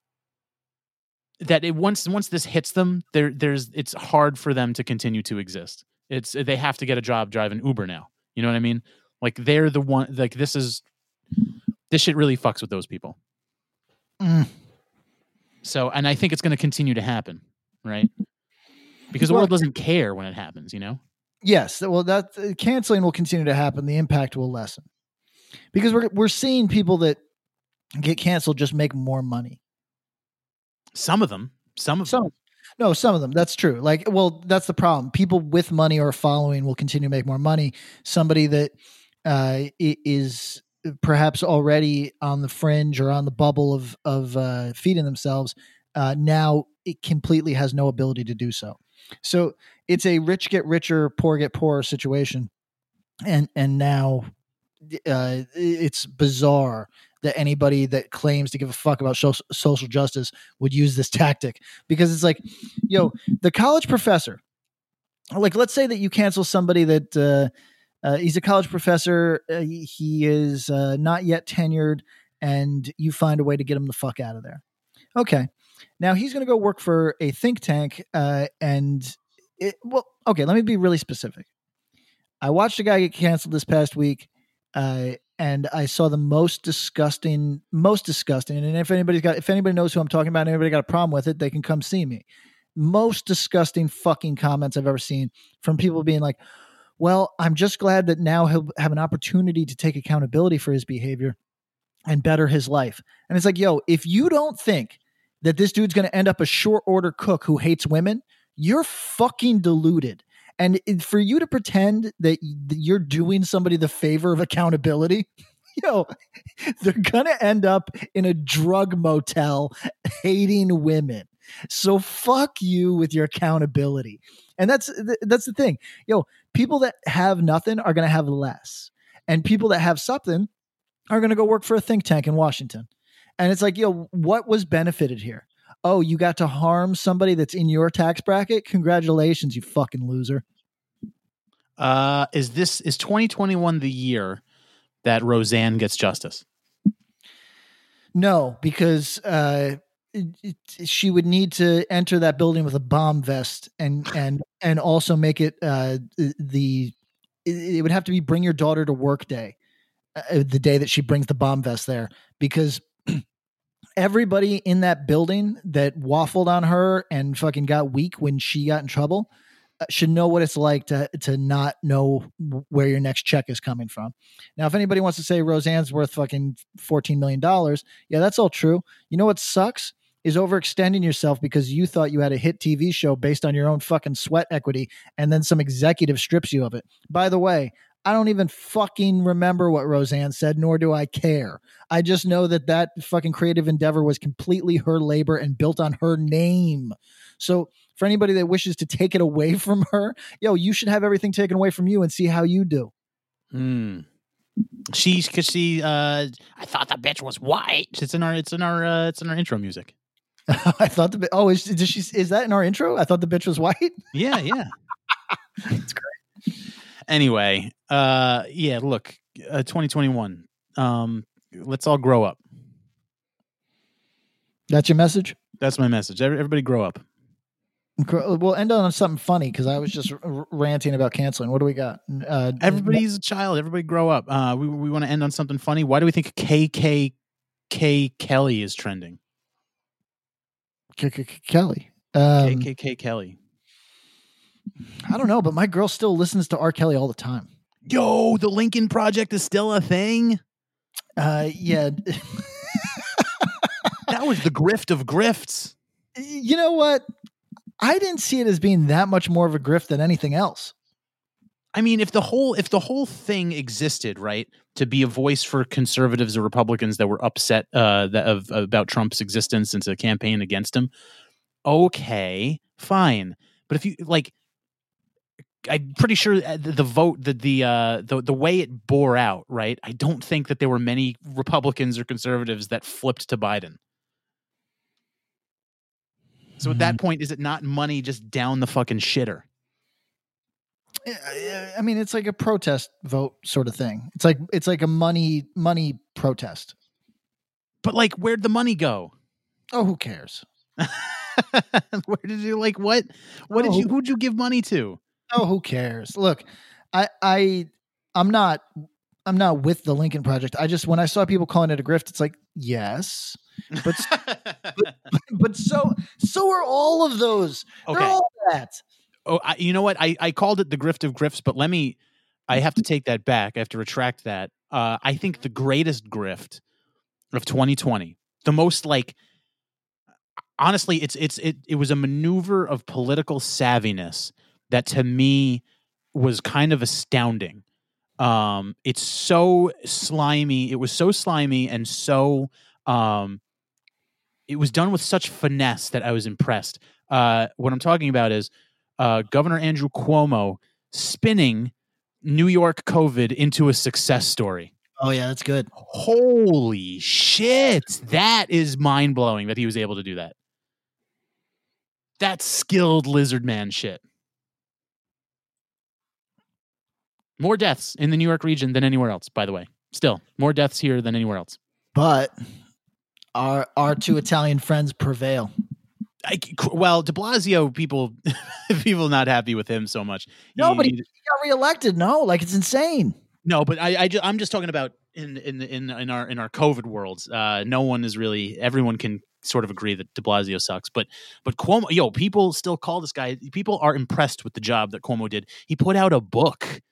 that it once once this hits them, there there's it's hard for them to continue to exist. It's they have to get a job driving Uber now. You know what I mean? Like they're the one. Like this is this shit really fucks with those people. Mm. So, and I think it's going to continue to happen, right? Because the Well- world doesn't care when it happens. You know? Yes, well, that uh, canceling will continue to happen. The impact will lessen because we're we're seeing people that get canceled just make more money. Some of them, some of some, them. no, some of them. That's true. Like, well, that's the problem. People with money or following will continue to make more money. Somebody that uh, is perhaps already on the fringe or on the bubble of of uh, feeding themselves uh, now it completely has no ability to do so. So it's a rich get richer, poor get poorer situation, and and now uh, it's bizarre that anybody that claims to give a fuck about social justice would use this (laughs) tactic because it's like, yo, the college professor, like, let's say that you cancel somebody that uh, uh, he's a college professor, uh, he is uh, not yet tenured, and you find a way to get him the fuck out of there. Okay, now he's going to go work for a think tank, uh, and it, well, okay, let me be really specific. I watched a guy get canceled this past week, uh, and I saw the most disgusting, most disgusting. And if anybody's got, if anybody knows who I'm talking about, and anybody got a problem with it, they can come see me. Most disgusting fucking comments I've ever seen from people being like, "Well, I'm just glad that now he'll have an opportunity to take accountability for his behavior and better his life." And it's like, yo, if you don't think that this dude's going to end up a short order cook who hates women, you're fucking deluded. And for you to pretend that you're doing somebody the favor of accountability, (laughs) yo, they're going to end up in a drug motel hating women. So fuck you with your accountability. And that's that's the thing. Yo, people that have nothing are going to have less. And people that have something are going to go work for a think tank in Washington. And it's like, yo, what was benefited here? Oh, you got to harm somebody that's in your tax bracket? Congratulations, you fucking loser. Uh, is this is 2021 the year that Roseanne gets justice? No, because uh, it, it- she would need to enter that building with a bomb vest and and and also make it uh, the it, it would have to be bring your daughter to work day, uh, the day that she brings the bomb vest there, because everybody in that building that waffled on her and fucking got weak when she got in trouble uh, should know what it's like to to not know where your next check is coming from. Now, if anybody wants to say Roseanne's worth fucking fourteen million dollars, yeah, that's all true. You know what sucks is overextending yourself because you thought you had a hit TV show based on your own fucking sweat equity, and then some executive strips you of it. By the way. I don't even fucking remember what Roseanne said, nor do I care. I just know that that fucking creative endeavor was completely her labor and built on her name. So for anybody that wishes to take it away (laughs) from her, yo, you should have everything taken away from you and see how you do. Hmm. She, cause she, uh, I thought that bitch was white. It's in our, it's in our, uh, it's in our intro music. (laughs) I thought the oh is did she is that in our intro? I thought the bitch was white. Yeah, yeah. (laughs) That's great. Anyway, uh, yeah. Look, uh, 2021. Um, let's all grow up. That's your message. That's my message. Every- Everybody grow up. We'll end on something funny because I was just r- ranting about canceling. What do we got? Uh, Everybody's a child. Everybody grow up. Uh, we we want to end on something funny. Why do we think KKK Kelly is trending? K- K- K- Kelly. Um, KKK Kelly. I don't know, but my girl still listens to R. Kelly all the time. Yo, the Lincoln Project is still a thing. Uh, yeah. (laughs) That was the grift of grifts. you know what? I didn't see it as being that much more of a grift than anything else. I mean, if the whole if the whole thing existed, right, to be a voice for conservatives or Republicans that were upset uh, that, of about Trump's existence and to campaign against him, okay, fine. But if you like, I'm pretty sure uh, the, vote, the the uh, the the way it bore out, right? I don't think that there were many Republicans or conservatives that flipped to Biden. So at that point, is it not money just down the fucking shitter? I mean, it's like a protest vote sort of thing. It's like it's like a money money protest. But like, where'd the money go? Oh, who cares? (laughs) Where did you like what? What did Oh. you? Who'd you give money to? Oh, who cares? Look, I I I'm not I'm not with the Lincoln Project. I just when I saw people calling it a grift, it's like yes, but (laughs) but, but so so are all of those. Okay. They're all that. Oh, I, you know what? I I called it the grift of grifts, but let me. I have to take that back. I have to retract that. Uh, I think the greatest grift of 2020, the most like, honestly, it's it's it it was a maneuver of political savviness that to me was kind of astounding. Um, it's so slimy. It was so slimy and so um, it was done with such finesse that I was impressed. Uh, what I'm talking about is uh, Governor Andrew Cuomo spinning New York COVID into a success story. Oh yeah, that's good. Holy shit. That is mind blowing that he was able to do that. That's skilled lizard man shit. More deaths in the New York region than anywhere else, by the way. Still, more deaths here than anywhere else. But our our two Italian friends prevail. I, well, De Blasio, people, (laughs) people not happy with him so much. No, but he, He- he got reelected. No, like it's insane. No, but I, I ju- I'm just talking about in in in in our in our COVID worlds. Uh, no one is really. Everyone can sort of agree that De Blasio sucks, but but Cuomo, yo, people still call this guy. People are impressed with the job that Cuomo did. He put out a book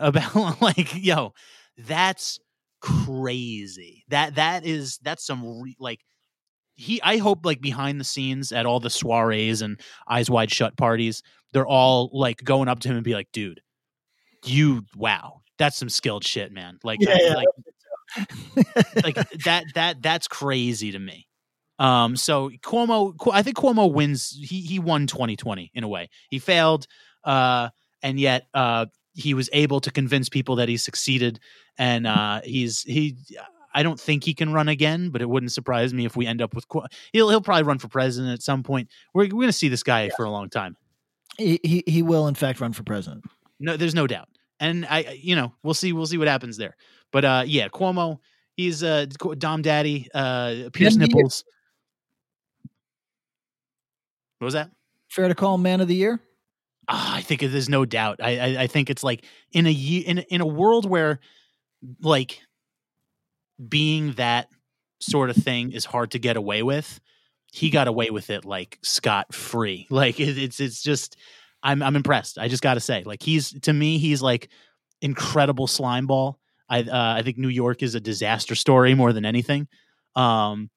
about (laughs) like, yo, that's crazy. That that is that's some re- like he I hope like behind the scenes at all the soirees and eyes wide shut parties, they're all like going up to him and be like, dude, you wow, that's some skilled shit, man. Like Yeah, yeah. like (laughs) like that that that's crazy to me. Um, so Cuomo, I think Cuomo wins. He he won 2020 in a way. He failed, uh, and yet uh, he was able to convince people that he succeeded. And uh, he's he. I don't think he can run again, but it wouldn't surprise me if we end up with. He'll he'll probably run for president at some point. We're we're going to see this guy for a long time. He, he he will in fact run for president. No, there's no doubt. And I, you know, we'll see. We'll see what happens there. But uh, yeah, Cuomo. He's uh, Dom Daddy. Uh, Pierce Man of the year. Nipples. What was that? Fair to call him man of the year. Ah, I think there's no doubt. I, I I think it's like in a in in a world where like being that sort of thing is hard to get away with. He got away with it like scot free. (laughs) Like it, it's it's just I'm I'm impressed. I just got to say, like he's to me he's like incredible slime ball. I uh, I think New York is a disaster story more than anything. Um,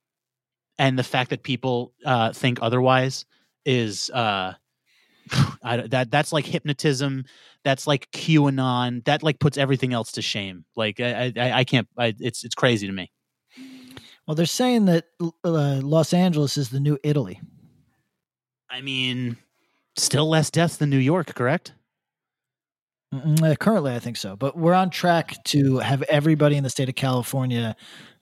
and the fact that people uh, think otherwise is uh, I, that that's like hypnotism. That's like QAnon. That like puts everything else to shame. Like I I, I can't. I, it's it's crazy to me. Well, they're saying that uh, Los Angeles is the new Italy. I mean, still less deaths than New York, correct? Uh, currently, I think so, but we're on track to have everybody in the state of California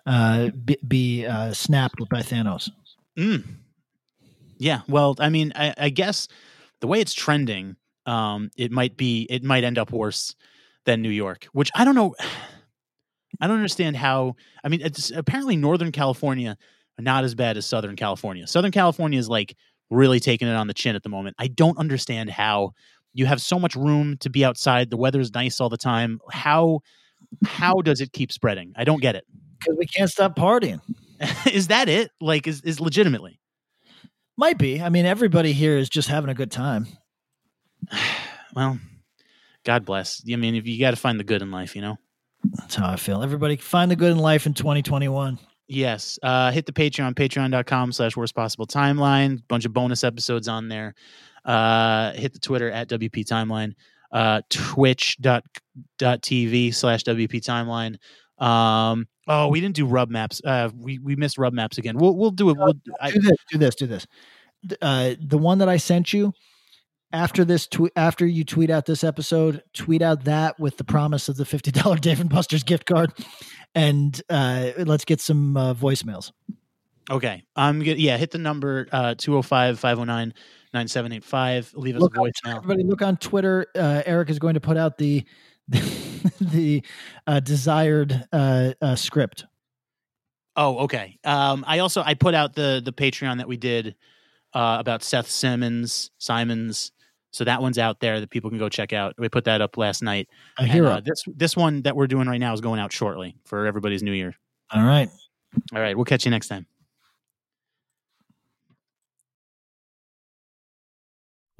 uh, be, be uh, snapped by Thanos. Mm. Yeah. Well, I mean, I, I guess the way it's trending, um, it might be it might end up worse than New York, which I don't know. (sighs) I don't understand how. I mean, it's apparently Northern California, not as bad as Southern California. Southern California is like really taking it on the chin at the moment. I don't understand how you have so much room to be outside. The weather's nice all the time. How how does it keep spreading? I don't get it. Because we can't stop partying. (laughs) is that it? Like, is is legitimately? Might be. I mean, everybody here is just having a good time. (sighs) well, God bless. I mean, if you got to find the good in life, you know. That's how I feel. Everybody find the good in life in 2021. Yes. Uh, hit the Patreon, patreon.com slash worst possible timeline. Bunch of bonus episodes on there. Uh, hit the Twitter at WP Timeline. Uh, twitch.tv slash WP Timeline. Um, oh, we didn't do rub maps. Uh, we, we missed rub maps again. We'll, we'll do it. We'll, do this, do this, do this. Uh, the one that I sent you, after this tweet after you tweet out this episode tweet out that with the promise of the $50 dave and buster's gift card and uh, let's get some uh, voicemails okay i'm gonna yeah hit the number uh 205-509 9785 leave us look a voicemail on, everybody look on twitter uh, eric is going to put out the (laughs) the uh, desired uh, uh, script oh okay um i also i put out the the patreon that we did uh about seth simmons simons so that one's out there that people can go check out. We put that up last night. A hero. Uh, this this one that we're doing right now is going out shortly for everybody's New Year. All right. All right. We'll catch you next time.